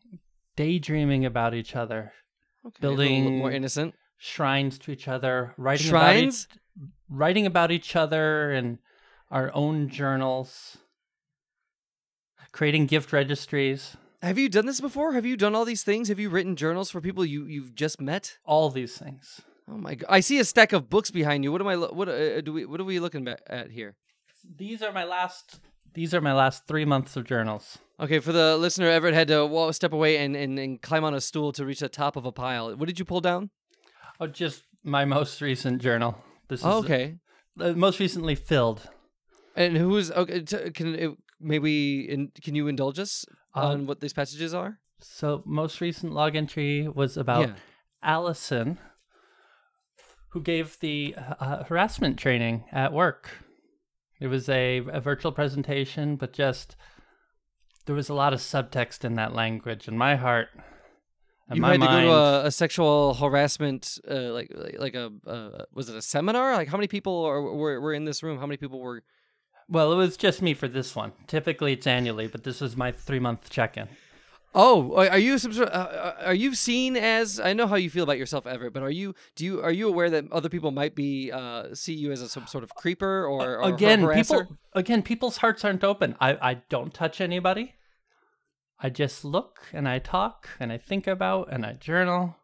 daydreaming about each other, Okay, Building- more innocent. shrines to each other, writing Shrines? about each, writing about each other and our own journals, creating gift registries, Have you done this before? Have you done all these things? Have you written journals for people you you've just met? all these things. Oh my god! I see a stack of books behind you. What am I? What uh, do we? What are we looking at here? These are my last. These are my last three months of journals. Okay, for the listener, Everett had to wa- step away and, and, and climb on a stool to reach the top of a pile. What did you pull down? Oh, just my most recent journal. This is Oh, okay. uh, most recently filled. And who's okay? T- can it, maybe in, can you indulge us Uh, on what these passages are? So most recent log entry was about Yeah. Allison, who gave the uh, harassment training at work. It was a, a virtual presentation, but just there was a lot of subtext in that language, and my heart and you my had to mind. go to a, a sexual harassment, uh, like like, a uh, was it a seminar? Like how many people are, were were in this room? How many people were? well, it was just me for this one. Typically, it's annually, but this was my three month check in. Oh, are you some sort? Uh, are you seen as? I know how you feel about yourself, Everett, but are you? Do you are you aware that other people might be uh, see you as a, some sort of creeper or, or again harasser? people again people's hearts aren't open i i don't touch anybody i just look and i talk and i think about and i journal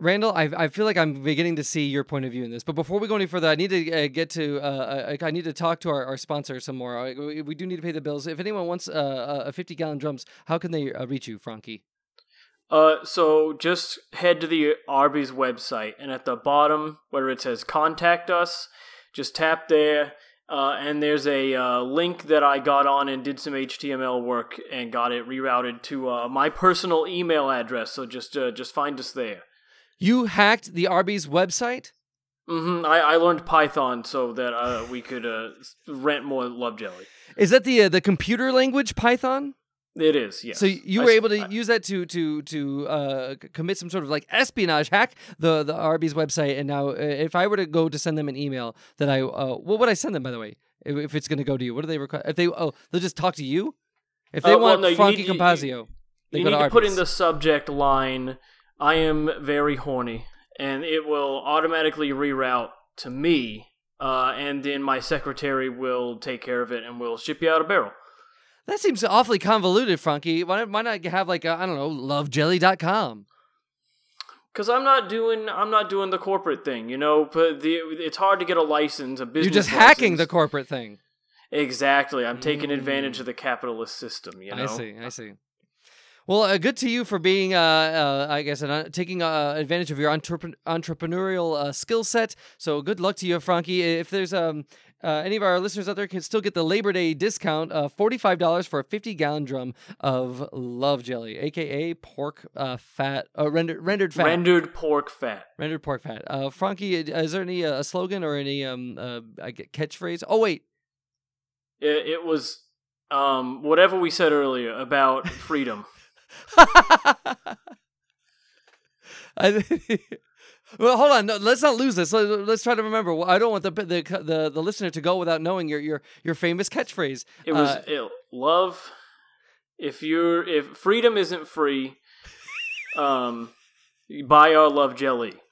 Randall, I, I feel like I'm beginning to see your point of view in this. But before we go any further, I need to uh, get to uh, I, I need to talk to our, our sponsor some more. I, we, we do need to pay the bills. If anyone wants uh, a 50 gallon drums, how can they uh, reach you, Frankie? Uh, so just head to the Arby's website, and at the bottom where it says "Contact Us," just tap there, uh, and there's a uh, link that I got on and did some HTML work and got it rerouted to uh, my personal email address. So just uh, just find us there. You hacked the Arby's website? hmm I, I learned Python so that uh, we could uh, rent more Love Jelly. Is that the uh, the computer language Python? It is, yes. So you were s- able to I- use that to to to uh, commit some sort of like espionage, hack the the Arby's website, and now uh, if I were to go to send them an email that I uh, what would I send them by the way? If, if it's going to go to you, what do they require? If they oh they'll just talk to you. If they Uh, well, want no, you Frankie need- you- Compazio, they you go need to to put in the subject line i am very horny and it will automatically reroute to me uh, and then my secretary will take care of it and we'll ship you out a barrel That seems awfully convoluted, Frankie. Why not, why not have like I I don't know, lovejelly.com? because i'm not doing i'm not doing the corporate thing you know but the, it's hard to get a license a business You're just hacking the corporate thing. exactly i'm taking Mm. advantage of the capitalist system you know I see. I see. Well, uh, good to you for being, uh, uh, I guess, an, uh, taking uh, advantage of your entrepren- entrepreneurial uh, skill set. So good luck to you, Frankie. If there's um, uh, any of our listeners out there can still get the Labor Day discount, uh, forty-five dollars for a fifty-gallon drum of Love Jelly, aka pork uh, fat, uh, rendered rendered fat, rendered pork fat rendered pork fat. Uh, Frankie, is there any uh, slogan or any um, uh, catchphrase? Oh wait, it, it was um, whatever we said earlier about freedom *laughs* *laughs* I, well, hold on. No, let's not lose this. Let, us try to remember. Well, I don't want the, the the the listener to go without knowing your your your famous catchphrase. It was Uh, it, love. If you're if freedom isn't free, um, buy our love jelly. *laughs*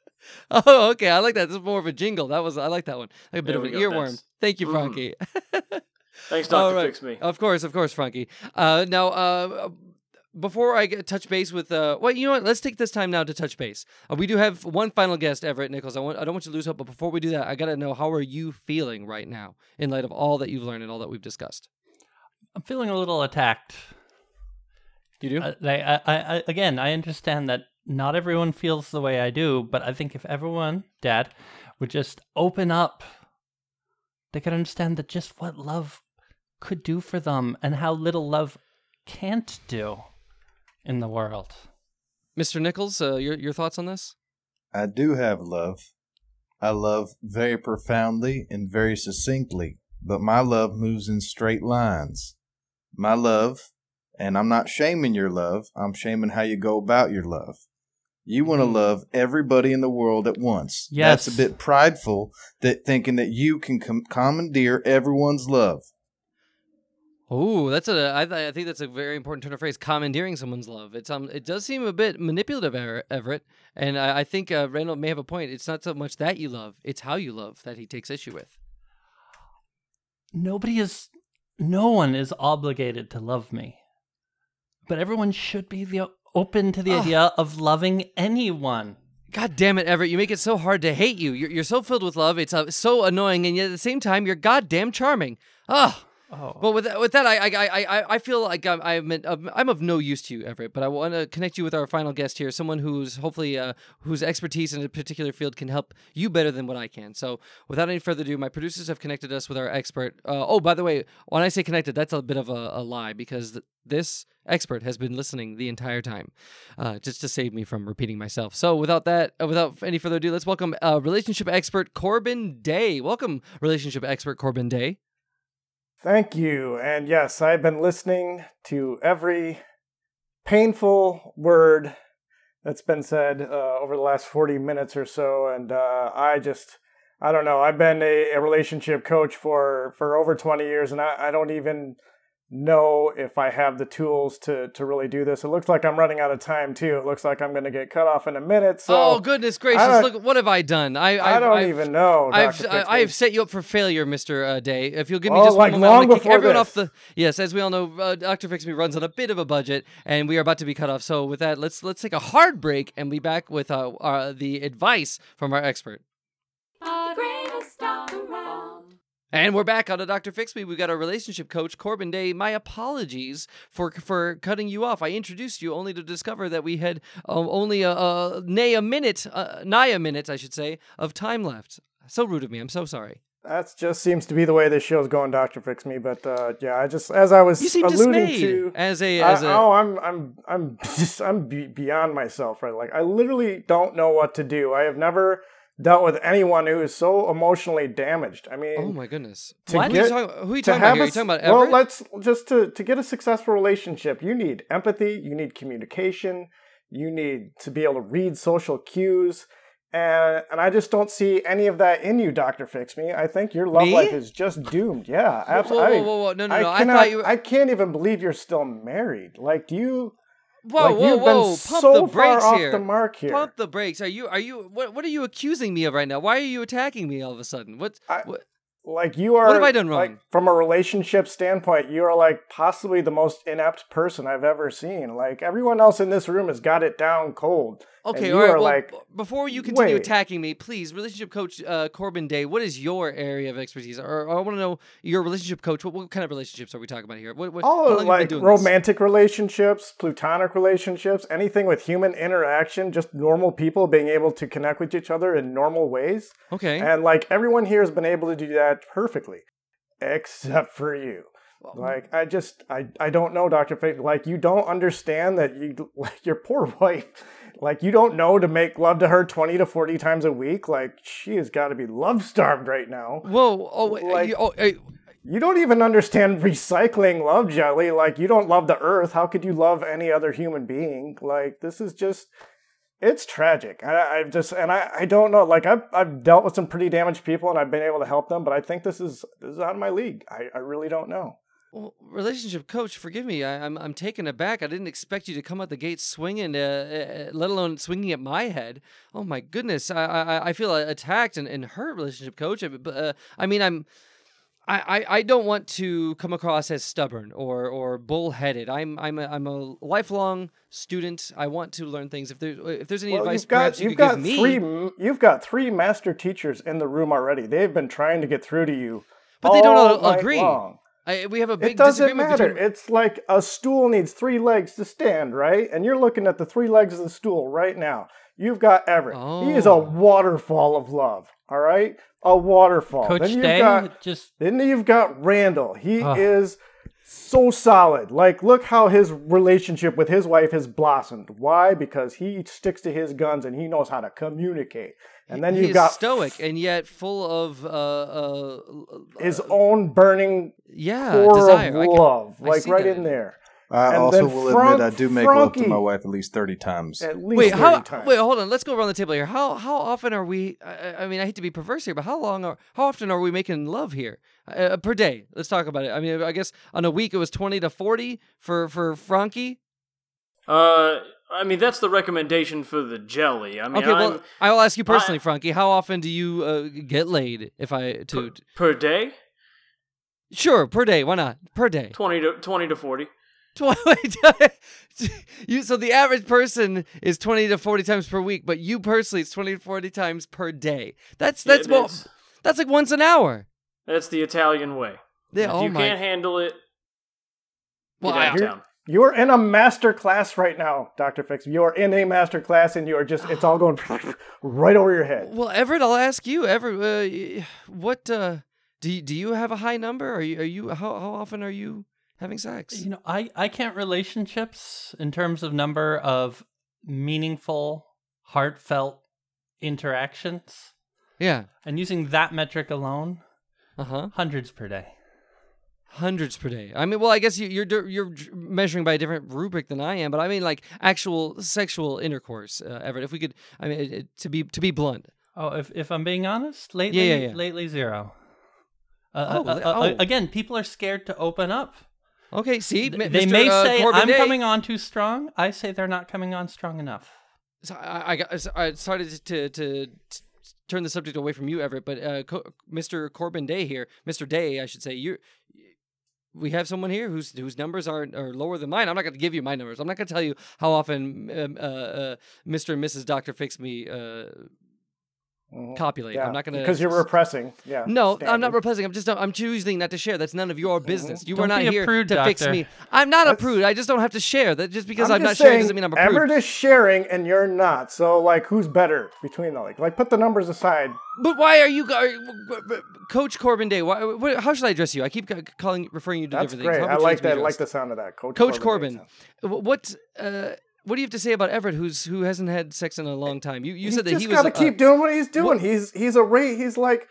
Oh, okay. I like that. This is more of a jingle. That was I like that one. Like a bit There of an go. earworm. That's- Thank you, Mhm. Frankie. *laughs* Thanks, All Doctor right. Fix Me. Of course, of course, Frankie. Uh, now, uh, before I get touch base with, uh, well, you know what? Let's take this time now to touch base. Uh, we do have one final guest, Everett Nichols. I want, I don't want you to lose hope, but before we do that, I gotta know how are you feeling right now in light of all that you've learned and all that we've discussed. i'm feeling a little attacked You do? Uh, I, I, I, again, I understand that not everyone feels the way I do, but I think if everyone, Dad, would just open up, they could understand that just what love could do for them and how little love can't do in the world. Mr. Nichols, uh, your your thoughts on this? I do have love. I love very profoundly and very succinctly, but my love moves in straight lines. My love, and I'm not shaming your love, I'm shaming how you go about your love. You want to love everybody in the world at once. Yes. That's a bit prideful that thinking that you can com- commandeer everyone's love. Oh, that's a. I, th- I think that's a very important turn of phrase. Commandeering someone's love. It's um. It does seem a bit manipulative, Everett, and I, I think uh, Randall may have a point. It's not so much that you love; it's how you love that he takes issue with. Nobody is, no one is obligated to love me, but everyone should be the open to the idea of loving anyone. God damn it, Everett! You make it so hard to hate you. You're, you're so filled with love. It's uh, so annoying, and yet at the same time, you're goddamn charming. Ah. Oh, Oh, well, with that, with that, I I, I, I feel like I'm I'm, I'm of no use to you, Everett. But I want to connect you with our final guest here, someone who's hopefully uh, whose expertise in a particular field can help you better than what I can. So, without any further ado, my producers have connected us with our expert. Uh, oh, by the way, when I say connected, that's a bit of a, a lie because th- this expert has been listening the entire time, uh, just to save me from repeating myself. So, without that, uh, without any further ado, let's welcome uh, relationship expert Corbin Day. Welcome, relationship expert Corbin Day. Thank you. And yes, I've been listening to every painful word that's been said uh, over the last 40 minutes or so. And uh, I just, I don't know, I've been a, a relationship coach for, for over 20 years, and I, I don't even know if I have the tools to, to really do this. It looks like I'm running out of time, too. It looks like I'm going to get cut off in a minute. So oh goodness gracious! Look, what have I done? I I I've, don't I've, even know. I've Dr. I, Fixman. I've set you up for failure, Mister uh, Day. If you'll give me Oh, just like one moment, I'm long gonna kick before everyone off the. Yes, as we all know, uh, Doctor Fix Me runs on a bit of a budget, and we are about to be cut off. So with that, let's let's take a hard break and be back with uh, uh, the advice from our expert. The greatest all around. And we're back on a Dr. Fix Me. We've got our relationship coach, Corbin Day. My apologies for for cutting you off. I introduced you only to discover that we had um, only a, a nay a minute, uh, nigh a minute, I should say, of time left. So rude of me. I'm so sorry. That just seems to be the way this show's going, Doctor Fix Me. But uh, yeah, I just as I was You seem alluding dismayed to, as a I- as a. oh, I'm I'm I'm *laughs* just I'm beyond myself, right? Like I literally don't know what to do. I have never dealt with anyone who is so emotionally damaged. I mean, Oh my goodness! to What? get- who are you talking, who are you talking about here? Are you talking about s- well, let's just to to get a successful relationship, you need empathy, you need communication, you need to be able to read social cues. And, and I just don't see any of that in you, Doctor Fix Me. I think your love Me? life is just doomed. Yeah, Whoa, absolutely. whoa, whoa, whoa! No, no, I, no! I, cannot, thought you. Were... I can't even believe you're still married. Like, do you? Whoa, like, whoa, whoa! Pump so the brakes here. the mark here. Pump the brakes. Are you? Are you? What? What are you accusing me of right now? Why are you attacking me all of a sudden? What? I- what like you are. What have I done like, wrong? from a relationship standpoint, you are like possibly the most inept person I've ever seen. Like everyone else in this room has got it down cold. Okay, all right. Well, like, before you continue wait. attacking me, please, relationship coach uh, Corbin Day, what is your area of expertise? Or, or I want to know your relationship coach. What, what kind of relationships are we talking about here? What, what, Oh, long have you been like doing this? romantic relationships, platonic relationships, anything with human interaction, just normal people being able to connect with each other in normal ways. Okay. And like everyone here has been able to do that perfectly, except for you. Like I just I I don't know, Doctor Fate. Like you don't understand that you like your poor *laughs* wife. Like you don't know to make love to her twenty to forty times a week. Like she has got to be love starved right now. Whoa. Oh, like- you, oh, You don't even understand *laughs* recycling love jelly. Like you don't love the earth. How could you love any other human being? Like this is just it's tragic. I, I've just and I, I don't know. Like I've I've dealt with some pretty damaged people and I've been able to help them, but I think this is this is out of my league. I, I really don't know. Well, relationship coach, forgive me. I, I'm I'm taken aback. I didn't expect you to come out the gate swinging, uh, uh, let alone swinging at my head. Oh my goodness, I I, I feel attacked and, and hurt, relationship coach. Uh, But uh, I mean, I'm. I, I, I don't want to come across as stubborn or, or bullheaded. I'm I'm a, I'm a lifelong student. I want to learn things. If there's if there's any Well, advice, you've got perhaps you you've could got give three m- you've got three master teachers in the room already. They've been trying to get through to you, But they don't all agree. long. I, we have a big It doesn't disagreement matter. between. It's like a stool needs three legs to stand, right? And you're looking at the three legs of the stool right now. You've got Everett. He is a Oh. waterfall of love. All right, a waterfall. Coach then you've Day, got just then you've got Randall. He is so solid. Like, look how his relationship with his wife has blossomed. Why? Because he sticks to his guns and he knows how to communicate. And then you've He's got stoic and yet full of uh, uh, his own burning yeah core desire. Of love, like right in there. I And also will Frank- admit I do make love to my wife at least thirty times. At least Wait, 30 how? times. Wait, hold on. Let's go around the table here. How how often are we? I, I mean, I hate to be perverse here, but how long are? How often are we making love here uh, per day? Let's talk about it. I mean, I guess on a week it was twenty to forty for for Frankie. Uh, I mean that's the recommendation for the jelly. I mean, Okay, well, I'm- I will ask you personally, I- Frankie. How often do you uh, get laid? If I to per day, sure per day. Why not per day? twenty to twenty to forty. Twenty. *laughs* you so the average person is twenty to forty times per week, but you personally it's twenty to forty times per day. That's Yeah, that's more. that's, That's like once an hour. that's the Italian way. Yeah. if oh you my. can't handle it, well, get I- out of town. You're in a master class right now, Dr. Fix. You're in a master class and you're just, it's all going *sighs* *laughs* right over your head. Well, Everett, I'll ask you, Everett. Uh, what uh, do you, do you have a high number? Are you are you how how often are you having sex? You know, I, I count relationships in terms of number of meaningful, heartfelt interactions. Yeah. And using that metric alone, Uh huh. hundreds per day. Hundreds per day. I mean, well, I guess you, you're you're measuring by a different rubric than I am, but I mean like actual sexual intercourse, uh, Everett. If we could, I mean, it, it- to be to be blunt. Oh, if if I'm being honest, lately, yeah, yeah. lately zero. Uh, Oh, uh, uh, oh. again, people are scared to open up. Okay. See, Th- they Mr., may uh, say Corbin I'm Day- coming on too strong. I say they're not coming on strong enough. So I, I, got, I started to, to, to turn the subject away from you, Everett, but uh, Co- Mr. Corbin Day here, Mr. Day, I should say, you. We have someone here whose whose numbers are, are lower than mine. I'm not going to give you my numbers. I'm not going to tell you how often um, uh, uh, Mr. and Mrs. Doctor Fix Me uh, Mhm. copulate. Yeah, I'm not going to Because you're repressing. Yeah. No, I'm not repressing. I'm just I'm choosing not to share. That's none of your business. You Don't are not here prude, to fix me. I'm not a prude. I just don't have to share. That just because I'm I'm, not just sharing doesn't mean I'm a prude. Everett is sharing and you're not. So, like, who's better between the like? Like, put the numbers aside. But why are you, are, Coach Corbin Day? Why, what, how should I address you? I keep calling, referring you to That's different great. things. How I like that. I like the sound of that, Coach. Coach Corbin. Corbin. What, uh, what do you have to say about Everett, who's who hasn't had sex in a long time? You, you He's said that he was. got to uh, keep doing what he's doing. He's he's a rate. He's like.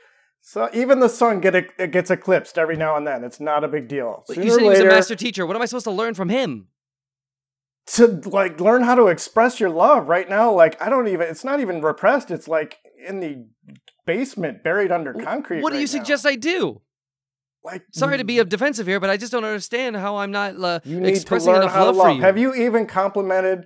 So even the sun get it gets eclipsed every now and then. It's not a big deal. you Sooner said or he was a master teacher. What am I supposed to learn from him? to like learn how to express your love right now like i don't even it's not even repressed it's like in the basement buried under concrete What do you now. suggest I do? Like Sorry to be defensive here, but I just don't understand how I'm not uh, you need to expressing learn enough how to love love for you. have you even complimented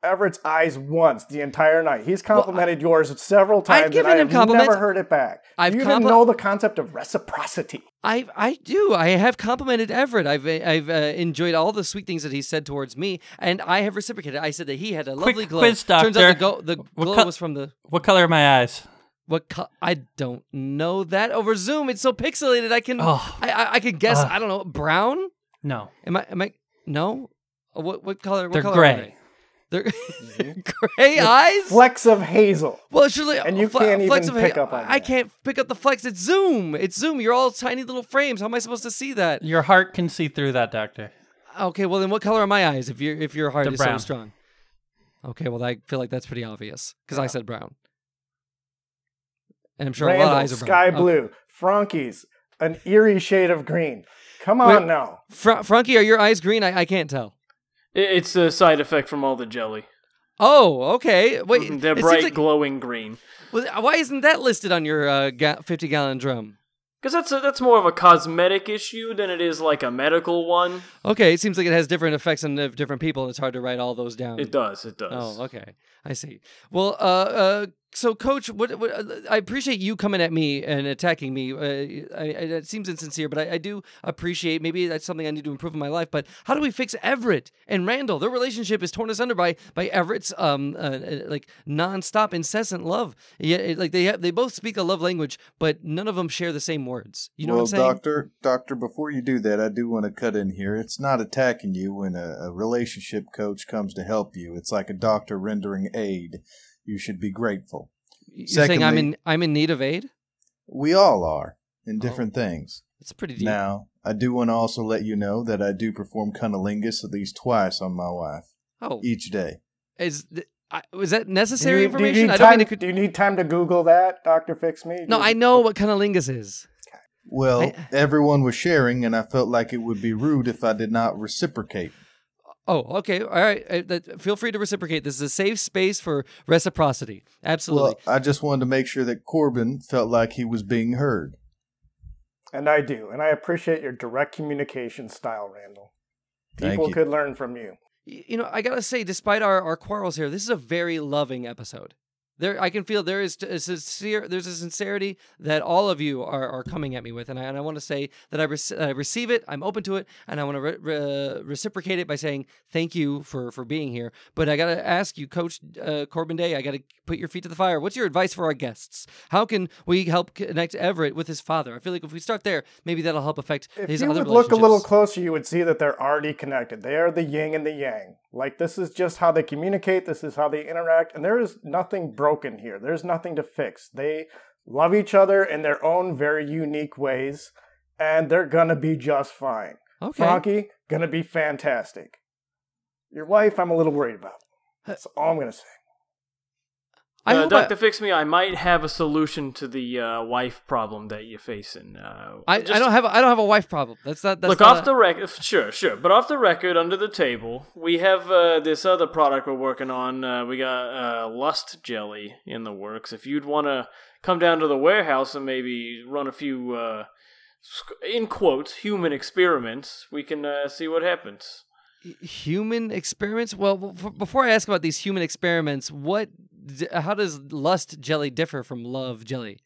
everett's eyes once the entire night he's complimented yours several times and given I him have compliments. never heard it back I've do you even compli- know the concept of reciprocity I I do. I have complimented Everett. I've I've uh, enjoyed all the sweet things that he said towards me, and I have reciprocated. I said that he had a lovely glow. quiz, Turns out the, go, the What glow co- was from the What color are my eyes? What? Co- I don't know that over Zoom. It's so pixelated. I can Oh. I, I I could guess. Ugh. I don't know. Brown? No, Am I am I? No. Uh, What what color? What they're color Are gray. they? They're *laughs* gray eyes. flecks of hazel Well, surely, And you fle- can't flex even of pick ha- up on I that. can't pick up the flex. It's Zoom. It's Zoom. You're all tiny little frames. How am I supposed to see that? Your heart can see through that, doctor. Okay, well then, what color are my eyes? If your if your heart They're is so strong. Okay, well I feel like that's pretty obvious because I said brown, and I'm sure a lot of eyes are brown. sky Okay. blue frankie's an eerie shade of green come Wait. on now Fra- Frankie, are your eyes green? I, I can't tell. It's a side effect from all the jelly. Oh, okay. Wait, Mhm, They're bright, like- glowing green. well, why isn't that listed on your uh, ga- 50 gallon drum? Because that's a, that's more of a cosmetic issue than it is like a medical one. Okay, it seems like it has different effects on different people, and it's hard to write all those down. It does. It does. Oh, okay. I see. Well, uh, uh, so coach, what, what uh, I appreciate you coming at me and attacking me. Uh, I, I, it seems insincere, but I, I do appreciate. Maybe that's something I need to improve in my life. But how do we fix Everett and Randall? Their relationship is torn asunder by by Everett's um uh, uh, like nonstop, incessant love. Yeah, it- like they have, they both speak a love language, but none of them share the same words. You know well, what I'm saying? doctor, doctor, before you do that, I do want to cut in here. It's not attacking you when a, a relationship coach comes to help you. It's like a doctor rendering aid. You should be grateful. You're saying I'm in I'm in need of aid. We all are in oh. different things. It's pretty deep. Now, I do want to also let you know that I do perform cunnilingus at least twice on my wife oh, each day. is th- I, was that necessary do you information? need I don't time, mean it could. do you need time to Google that, Doctor Fix Me? No, Do- I know what cunnilingus is. Well, I- everyone was sharing, and I felt like it would be rude if I did not reciprocate. Oh, okay. All right. Uh, that, feel free to reciprocate. This is a safe space for reciprocity. Absolutely. Well, I just wanted to make sure that Corbin felt like he was being heard. And I do. And I appreciate your direct communication style, Randall. Thank People you. could learn from you. You know, I gotta say, despite our, our quarrels here, this is a very loving episode. There, I can feel there is a sincere, there's a sincerity that all of you are, are coming at me with, and I, and I want to say that I, rec- I receive it, I'm open to it, and I want to re- re- reciprocate it by saying thank you for for being here. But I gotta ask you, Coach uh, Corbin Day, I gotta put your feet to the fire. What's your advice for our guests? How can we help connect Everett with his father? I feel like if we start there, maybe that'll help affect If his you other would look a little closer, you would see that they're already connected. They are the yin and the yang. Like this is just how they communicate. This is how they interact, and there is nothing broken here. There's nothing to fix. They love each other in their own very unique ways, and they're gonna be just fine. Okay. Frankie gonna be fantastic. Your wife, I'm a little worried about. That's all I'm gonna say. I uh, hope I- Doctor Fix Me, I might have a solution to the uh, wife problem that you're facing. Uh, I, just- I don't have a, I don't have a wife problem. That's not that's Look not off a- the record, sure, sure. But off the record, under the table, we have uh, this other product we're working on. Uh, we got uh, Lust Jelly in the works. If you'd want to come down to the warehouse and maybe run a few, uh, in quotes, human experiments, we can uh, see what happens. human experiments. Well, before I ask about these human experiments, what how does lust jelly differ from love jelly?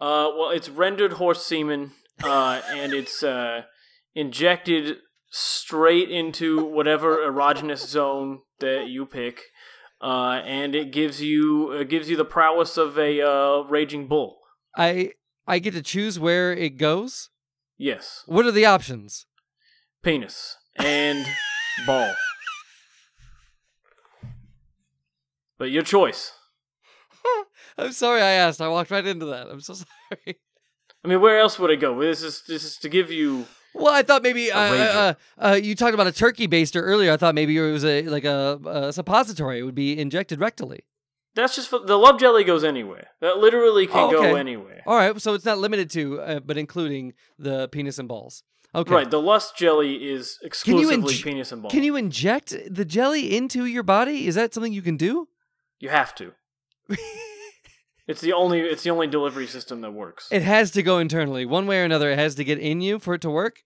Uh, well, it's rendered horse semen, uh, and it's uh, injected straight into whatever erogenous zone that you pick, uh, and it gives you uh, gives you the prowess of a uh, raging bull. I I get to choose where it goes. Yes, What are the options? penis and ball. *laughs* But your choice. *laughs* I'm sorry I asked. I walked right into that. I'm so *laughs* sorry. I mean, where else would it go? This is this is to give you. Well, I thought maybe uh, uh, uh, you talked about a turkey baster earlier. I thought maybe it was a like a, a suppository. It would be injected rectally. That's just for the love jelly goes anywhere. That literally can Oh, go anywhere. All right, so it's not limited to, uh, but including the penis and balls. Okay. Right, the lust jelly is exclusively inj- penis and ball. Can you inject the jelly into your body? Is that something you can do? You have to. *laughs* It's the only it's the only delivery system that works. It has to go internally, one way or another. It has to get in you for it to work.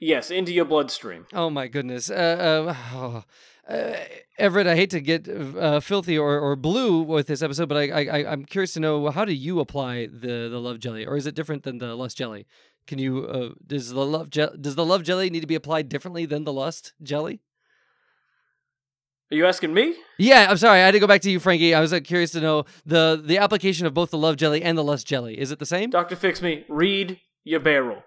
yes, into your bloodstream. Oh my goodness, uh, uh, oh. Uh, Everett, I hate to get uh, filthy or, or blue with this episode, but I, I I- I'm curious to know how do you apply the, the love jelly, or is it different than the lust jelly? Can you uh, does the love je- does the love jelly need to be applied differently than the lust jelly? Are you asking me? Yeah, I'm sorry. I had to go back to you, Frankie. I was uh, curious to know the the application of both the love jelly and the lust jelly. Is it the same? Doctor Fix Me, read your barrel.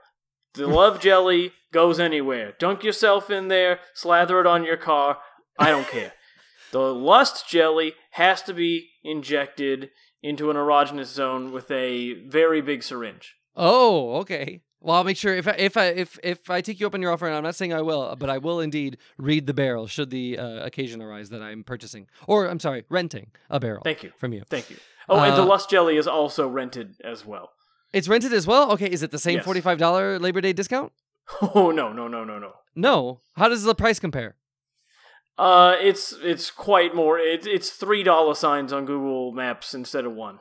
The love *laughs* jelly goes anywhere. Dunk yourself in there, slather it on your car. I don't care. *laughs* The lust jelly has to be injected into an erogenous zone with a very big syringe. Oh, okay. Well, I'll make sure if I, if I if if I take you up on your offer, and I'm not saying I will, but I will indeed read the barrel should the uh, occasion arise that I'm purchasing, or I'm sorry, renting a barrel. Thank you. from you. Thank you. Oh, and the Uh, lust jelly is also rented as well. It's rented as well. Okay, is it the same Yes. forty five dollar Labor Day discount? Oh no, no, no, no, no. No. How does the price compare? Uh, it's it's quite more. It's it's three dollar signs on Google Maps instead of one.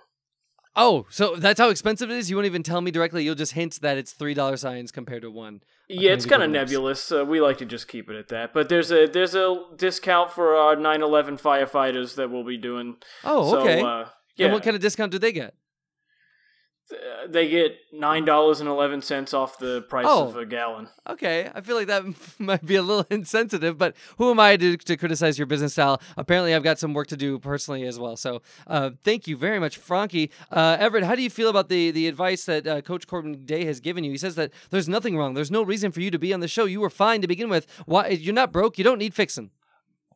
Oh, so that's how expensive it is. You won't even tell me directly. You'll just hint that it's three dollar signs compared to one. Yeah, it's kind of nebulous. Uh, we like to just keep it at that. But there's a there's a discount for our 9/11 firefighters that we'll be doing. Oh, So, okay. uh, yeah, And what kind of discount do they get? Uh, they get nine dollars and eleven cents off the price Oh. of a gallon. Okay, I feel like that *laughs* might be a little *laughs* insensitive, but who am I to, to criticize your business style? Apparently, I've got some work to do personally as well. So, uh, thank you very much, Frankie. Uh, Everett, how do you feel about the the advice that uh, Coach Corbin Day has given you? He says that there's nothing wrong. There's no reason for you to be on the show. You were fine to begin with. Why you're not broke? You don't need fixing.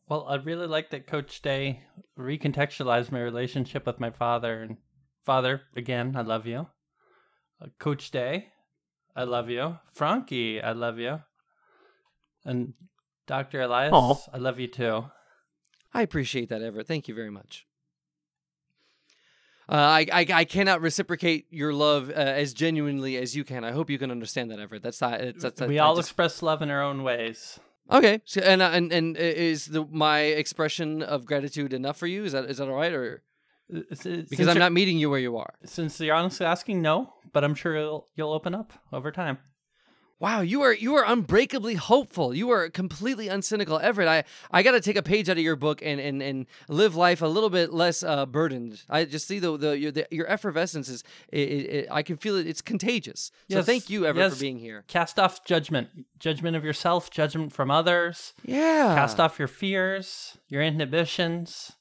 Well, I really like that Coach Day recontextualized my relationship with my father. And father, again, I love you. Uh, Coach Day, I love you. Frankie, I love you. And Dr. Elias, Aw. I love you too. I appreciate that, Everett. Thank you very much. Uh, I, I I cannot reciprocate your love uh, as genuinely as you can. I hope you can understand that, Everett. That's not. It's, that's, we I all just- express love in our own ways. okay. So, and uh, and and is the my expression of gratitude enough for you? Is that is that all right? Or Uh, because I'm not meeting you where you are. Since you're honestly asking, no, but I'm sure you'll, you'll open up over time. Wow, you are you are unbreakably hopeful. You are completely uncynical, Everett. I, I got to take a page out of your book and, and, and live life a little bit less uh, burdened. I just see the the your, the, your effervescence is it, it, it- I can feel it. It's contagious. So thank you, Everett, yes. for being here. Cast off judgment, judgment of yourself, judgment from others. Yeah. Cast off your fears, your inhibitions.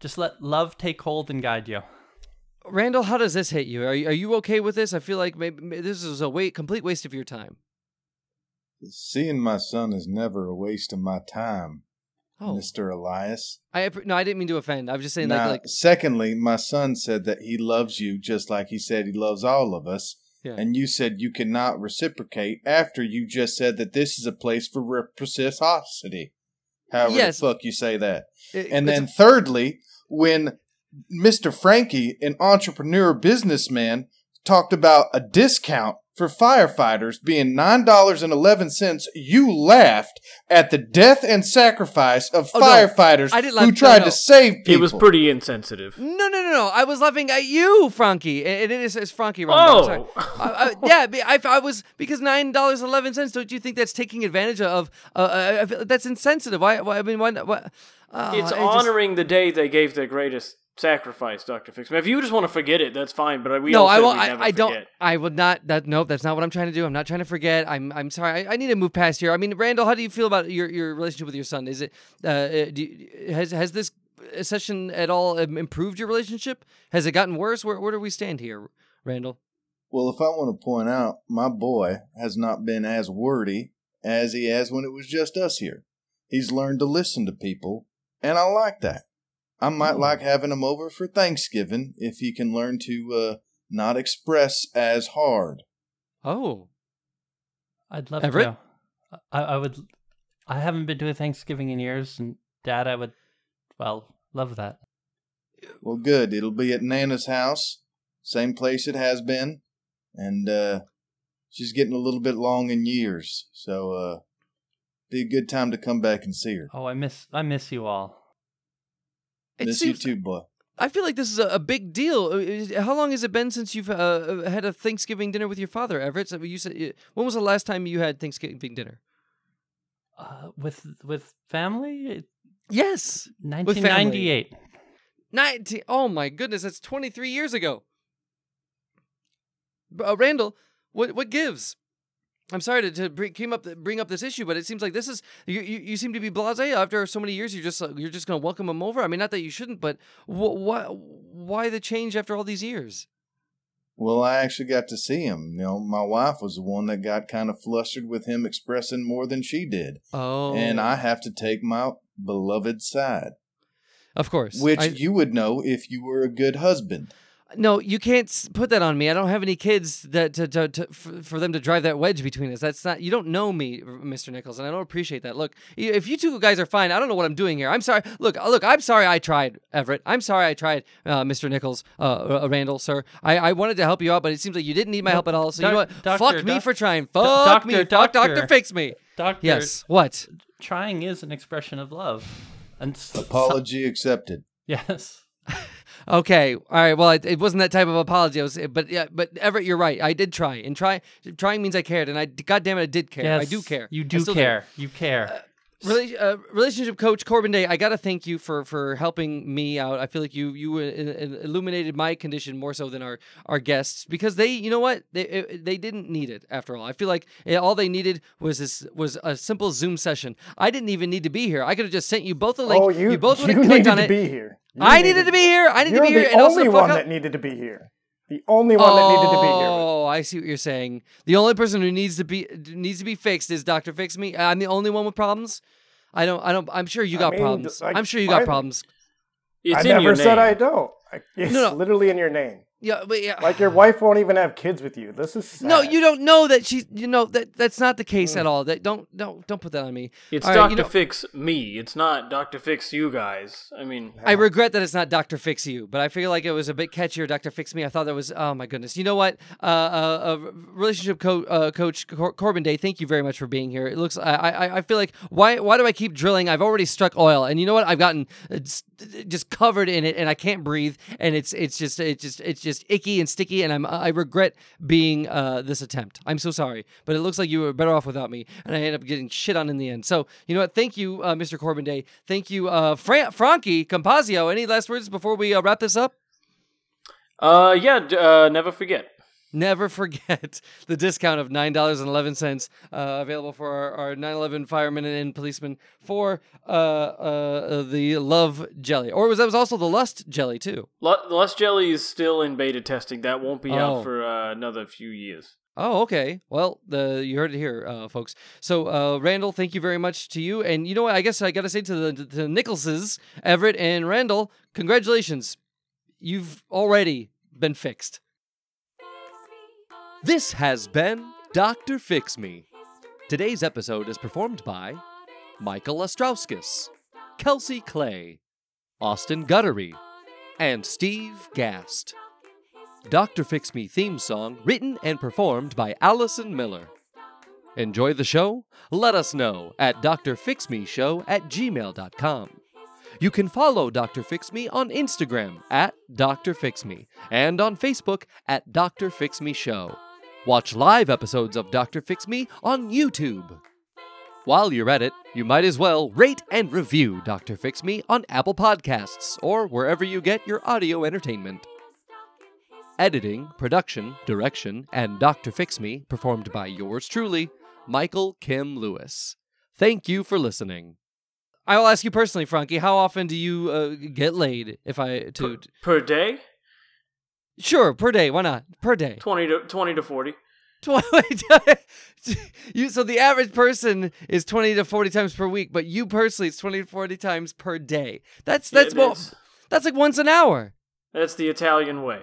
Just let love take hold and guide you. Randall, how does this hit you? Are you, are you okay with this? I feel like maybe, maybe this is a wait, complete waste of your time. Seeing my son is never a waste of my time, Oh, Mr. Elias. I no, I didn't mean to offend. I was just saying Now, like like secondly, my son said that he loves you just like he said he loves all of us. Yeah. And you said you cannot reciprocate after you just said that this is a place for reciprocity. However Yes. the fuck you say that. it- And then thirdly, when Mr. Frankie, an entrepreneur businessman, talked about a discount for firefighters being $9.11, you laughed at the death and sacrifice of Oh, no. firefighters I didn't who laugh- no, tried no. to save people. It was pretty insensitive. No, no, no, no. I was laughing at you, Frankie. And it is it's Frankie wrong. Oh, I, I, yeah, I, I was because nine dollars eleven cents. Don't you think that's taking advantage of? Uh, uh, I that's insensitive. Why? why I mean, why? why uh, it's I just- honoring the day they gave their greatest sacrifice, Doctor Fixman. If you just want to forget it, that's fine. But we no, all I will. we'd I, never I don't. I would not. That no, that's not what I'm trying to do. I'm not trying to forget. I'm. I'm sorry. I, I need to move past here. I mean, Randall, how do you feel about your, your relationship with your son? Is it uh, uh, do you, has has this session at all um, improved your relationship? Has it gotten worse? Where where do we stand here, Randall? Well, if I want to point out, my boy has not been as wordy as he has when it was just us here. He's learned to listen to people, and I like that. I might Hmm. like having him over for Thanksgiving if he can learn to uh, not express as hard. Oh, I'd love Everett? to. I, I would. I haven't been to a Thanksgiving in years, and Dad, I would, well, love that. Well, good. It'll be at Nana's house, same place it has been, and uh, she's getting a little bit long in years, so uh, be a good time to come back and see her. Oh, I miss, I miss you all. It Miss seems. you too, boy. I feel like this is a, a big deal. Uh, How long has it been since you've uh, had a Thanksgiving dinner with your father, Everett? So you said uh, when was the last time you had Thanksgiving dinner? Uh, with with family, Yes, 1998. nineteen. Oh my goodness, that's twenty three years ago. B- Uh, Randall, what what gives? I'm sorry to, to bring, came up bring up this issue, but it seems like this is you, you, you seem to be blasé after so many years. You're just you're just gonna welcome him over. I mean, not that you shouldn't, but wh- why why the change after all these years? Well, I actually got to see him. You know, my wife was the one that got kind of flustered with him expressing more than she did. Oh, And I oh. have to take my beloved side, of course, which I- you would know if you were a good husband. No, you can't put that on me. I don't have any kids that to, to, to for, for them to drive that wedge between us. That's not. You don't know me, Mr. Nichols, and I don't appreciate that. Look, if you two guys are fine, I don't know what I'm doing here. I'm sorry. Look, uh, look. I'm sorry. I tried, Everett. I'm sorry. I tried, uh, Mr. Nichols, uh, uh, Randall, sir. I, I wanted to help you out, but it seems like you didn't need my help at all. So you know what? doc- Fuck doctor, me doc- for trying. do- Fuck me. doctor, Fuck doctor. Doctor Fix Me. Doctor, Yes. What? trying is an expression of love, and s- Apology accepted. yes, *laughs* Okay, all right. Well, it, it wasn't that type of apology. I was, but yeah, but Everett, you're right. I did try, and try trying means I cared, and I, God damn it, I did care. I do care. You do care. You care. Uh, relationship coach Corbin Day, I gotta thank you for for helping me out. I feel like you you uh, illuminated my condition more so than our our guests because they, you know what, they they didn't need it after all. I feel like uh, all they needed was this was a simple Zoom session. I didn't even need to be here. I could have just sent you both a link. oh, you, both would you have clicked needed on to it. be here. You I needed to be here. I needed to be here. the and also only one up- that needed to be here. The only one that needed to be here. Oh, I see what you're saying. The only person who needs to be needs to be fixed is Doctor Fix Me. Uh, I'm the only one with problems. I don't. I don't. I'm sure you I got mean, problems. like, I'm sure you got finally. problems. It's I in never your said. I don't. It's No, no. literally in your name. Yeah, but yeah. Like your wife won't even have kids with you. This is sad. no, you don't know that she. You know that that's not the case Mm. at all. That don't don't don't put that on me. It's All right, Doctor you know- Fix me. It's not Doctor Fix you guys. I mean, I regret that it's not Doctor Fix You, but I feel like it was a bit catchier. Doctor Fix Me. I thought that was. Oh my goodness. You know what? Uh, uh, uh relationship co- uh, coach Cor- Corbin Day. Thank you very much for being here. It looks. I, I I feel like why why do I keep drilling? I've already struck oil, and you know what? I've gotten uh, just covered in it, and I can't breathe, and it's it's just it's just it's just icky and sticky, and I'm I regret being uh this attempt. I'm so sorry, but it looks like you were better off without me, and I end up getting shit on in the end. So you know what? Thank you, uh, Mr. Corbin Day. Thank you, uh, Fra- Frankie Compazio. Any last words before we uh, wrap this up? uh, yeah. Uh, never forget. Never forget *laughs* the discount of nine dollars and eleven cents uh, available for our, our 9/11 firemen and policemen for uh, uh, the Love Jelly, or was that was also the Lust Jelly too? Lu- Lust Jelly is still in beta testing. That won't be Oh. out for uh, another few years. Oh, okay. Well, the you heard it here, uh, folks. So, uh, Randall, thank you very much to you. And you know what? I guess I got to say to the to the Nicholses, Everett and Randall, congratulations. You've already been fixed. This has been Dr. Fix Me. Today's episode is performed by Michael Ostrowskis, Kelsey Clay, Austin Guttery, and Steve Gast. Dr. Fix Me theme song written and performed by Allison Miller. Enjoy the show? Let us know at drfixmeshow at gmail.com. You can follow Dr. Fix Me on Instagram at Dr. Fix Me and on Facebook at Dr. Fix Me Show. Watch live episodes of Dr. Fix Me on YouTube. While you're at it, you might as well rate and review Dr. Fix Me on Apple Podcasts or wherever you get your audio entertainment. Editing, production, direction, and Dr. Fix Me performed by yours truly, Michael Kim Lewis. Thank you for listening. I will ask you personally, Frankie, how often do you uh, get laid? If I to Per day, sure per day, why not per day? twenty to twenty to forty. *laughs* Tw- you so the average person is twenty to forty times per week, but you personally, it's twenty to forty times per day. That's Yeah, that's more. that's- That's like once an hour. That's the Italian way.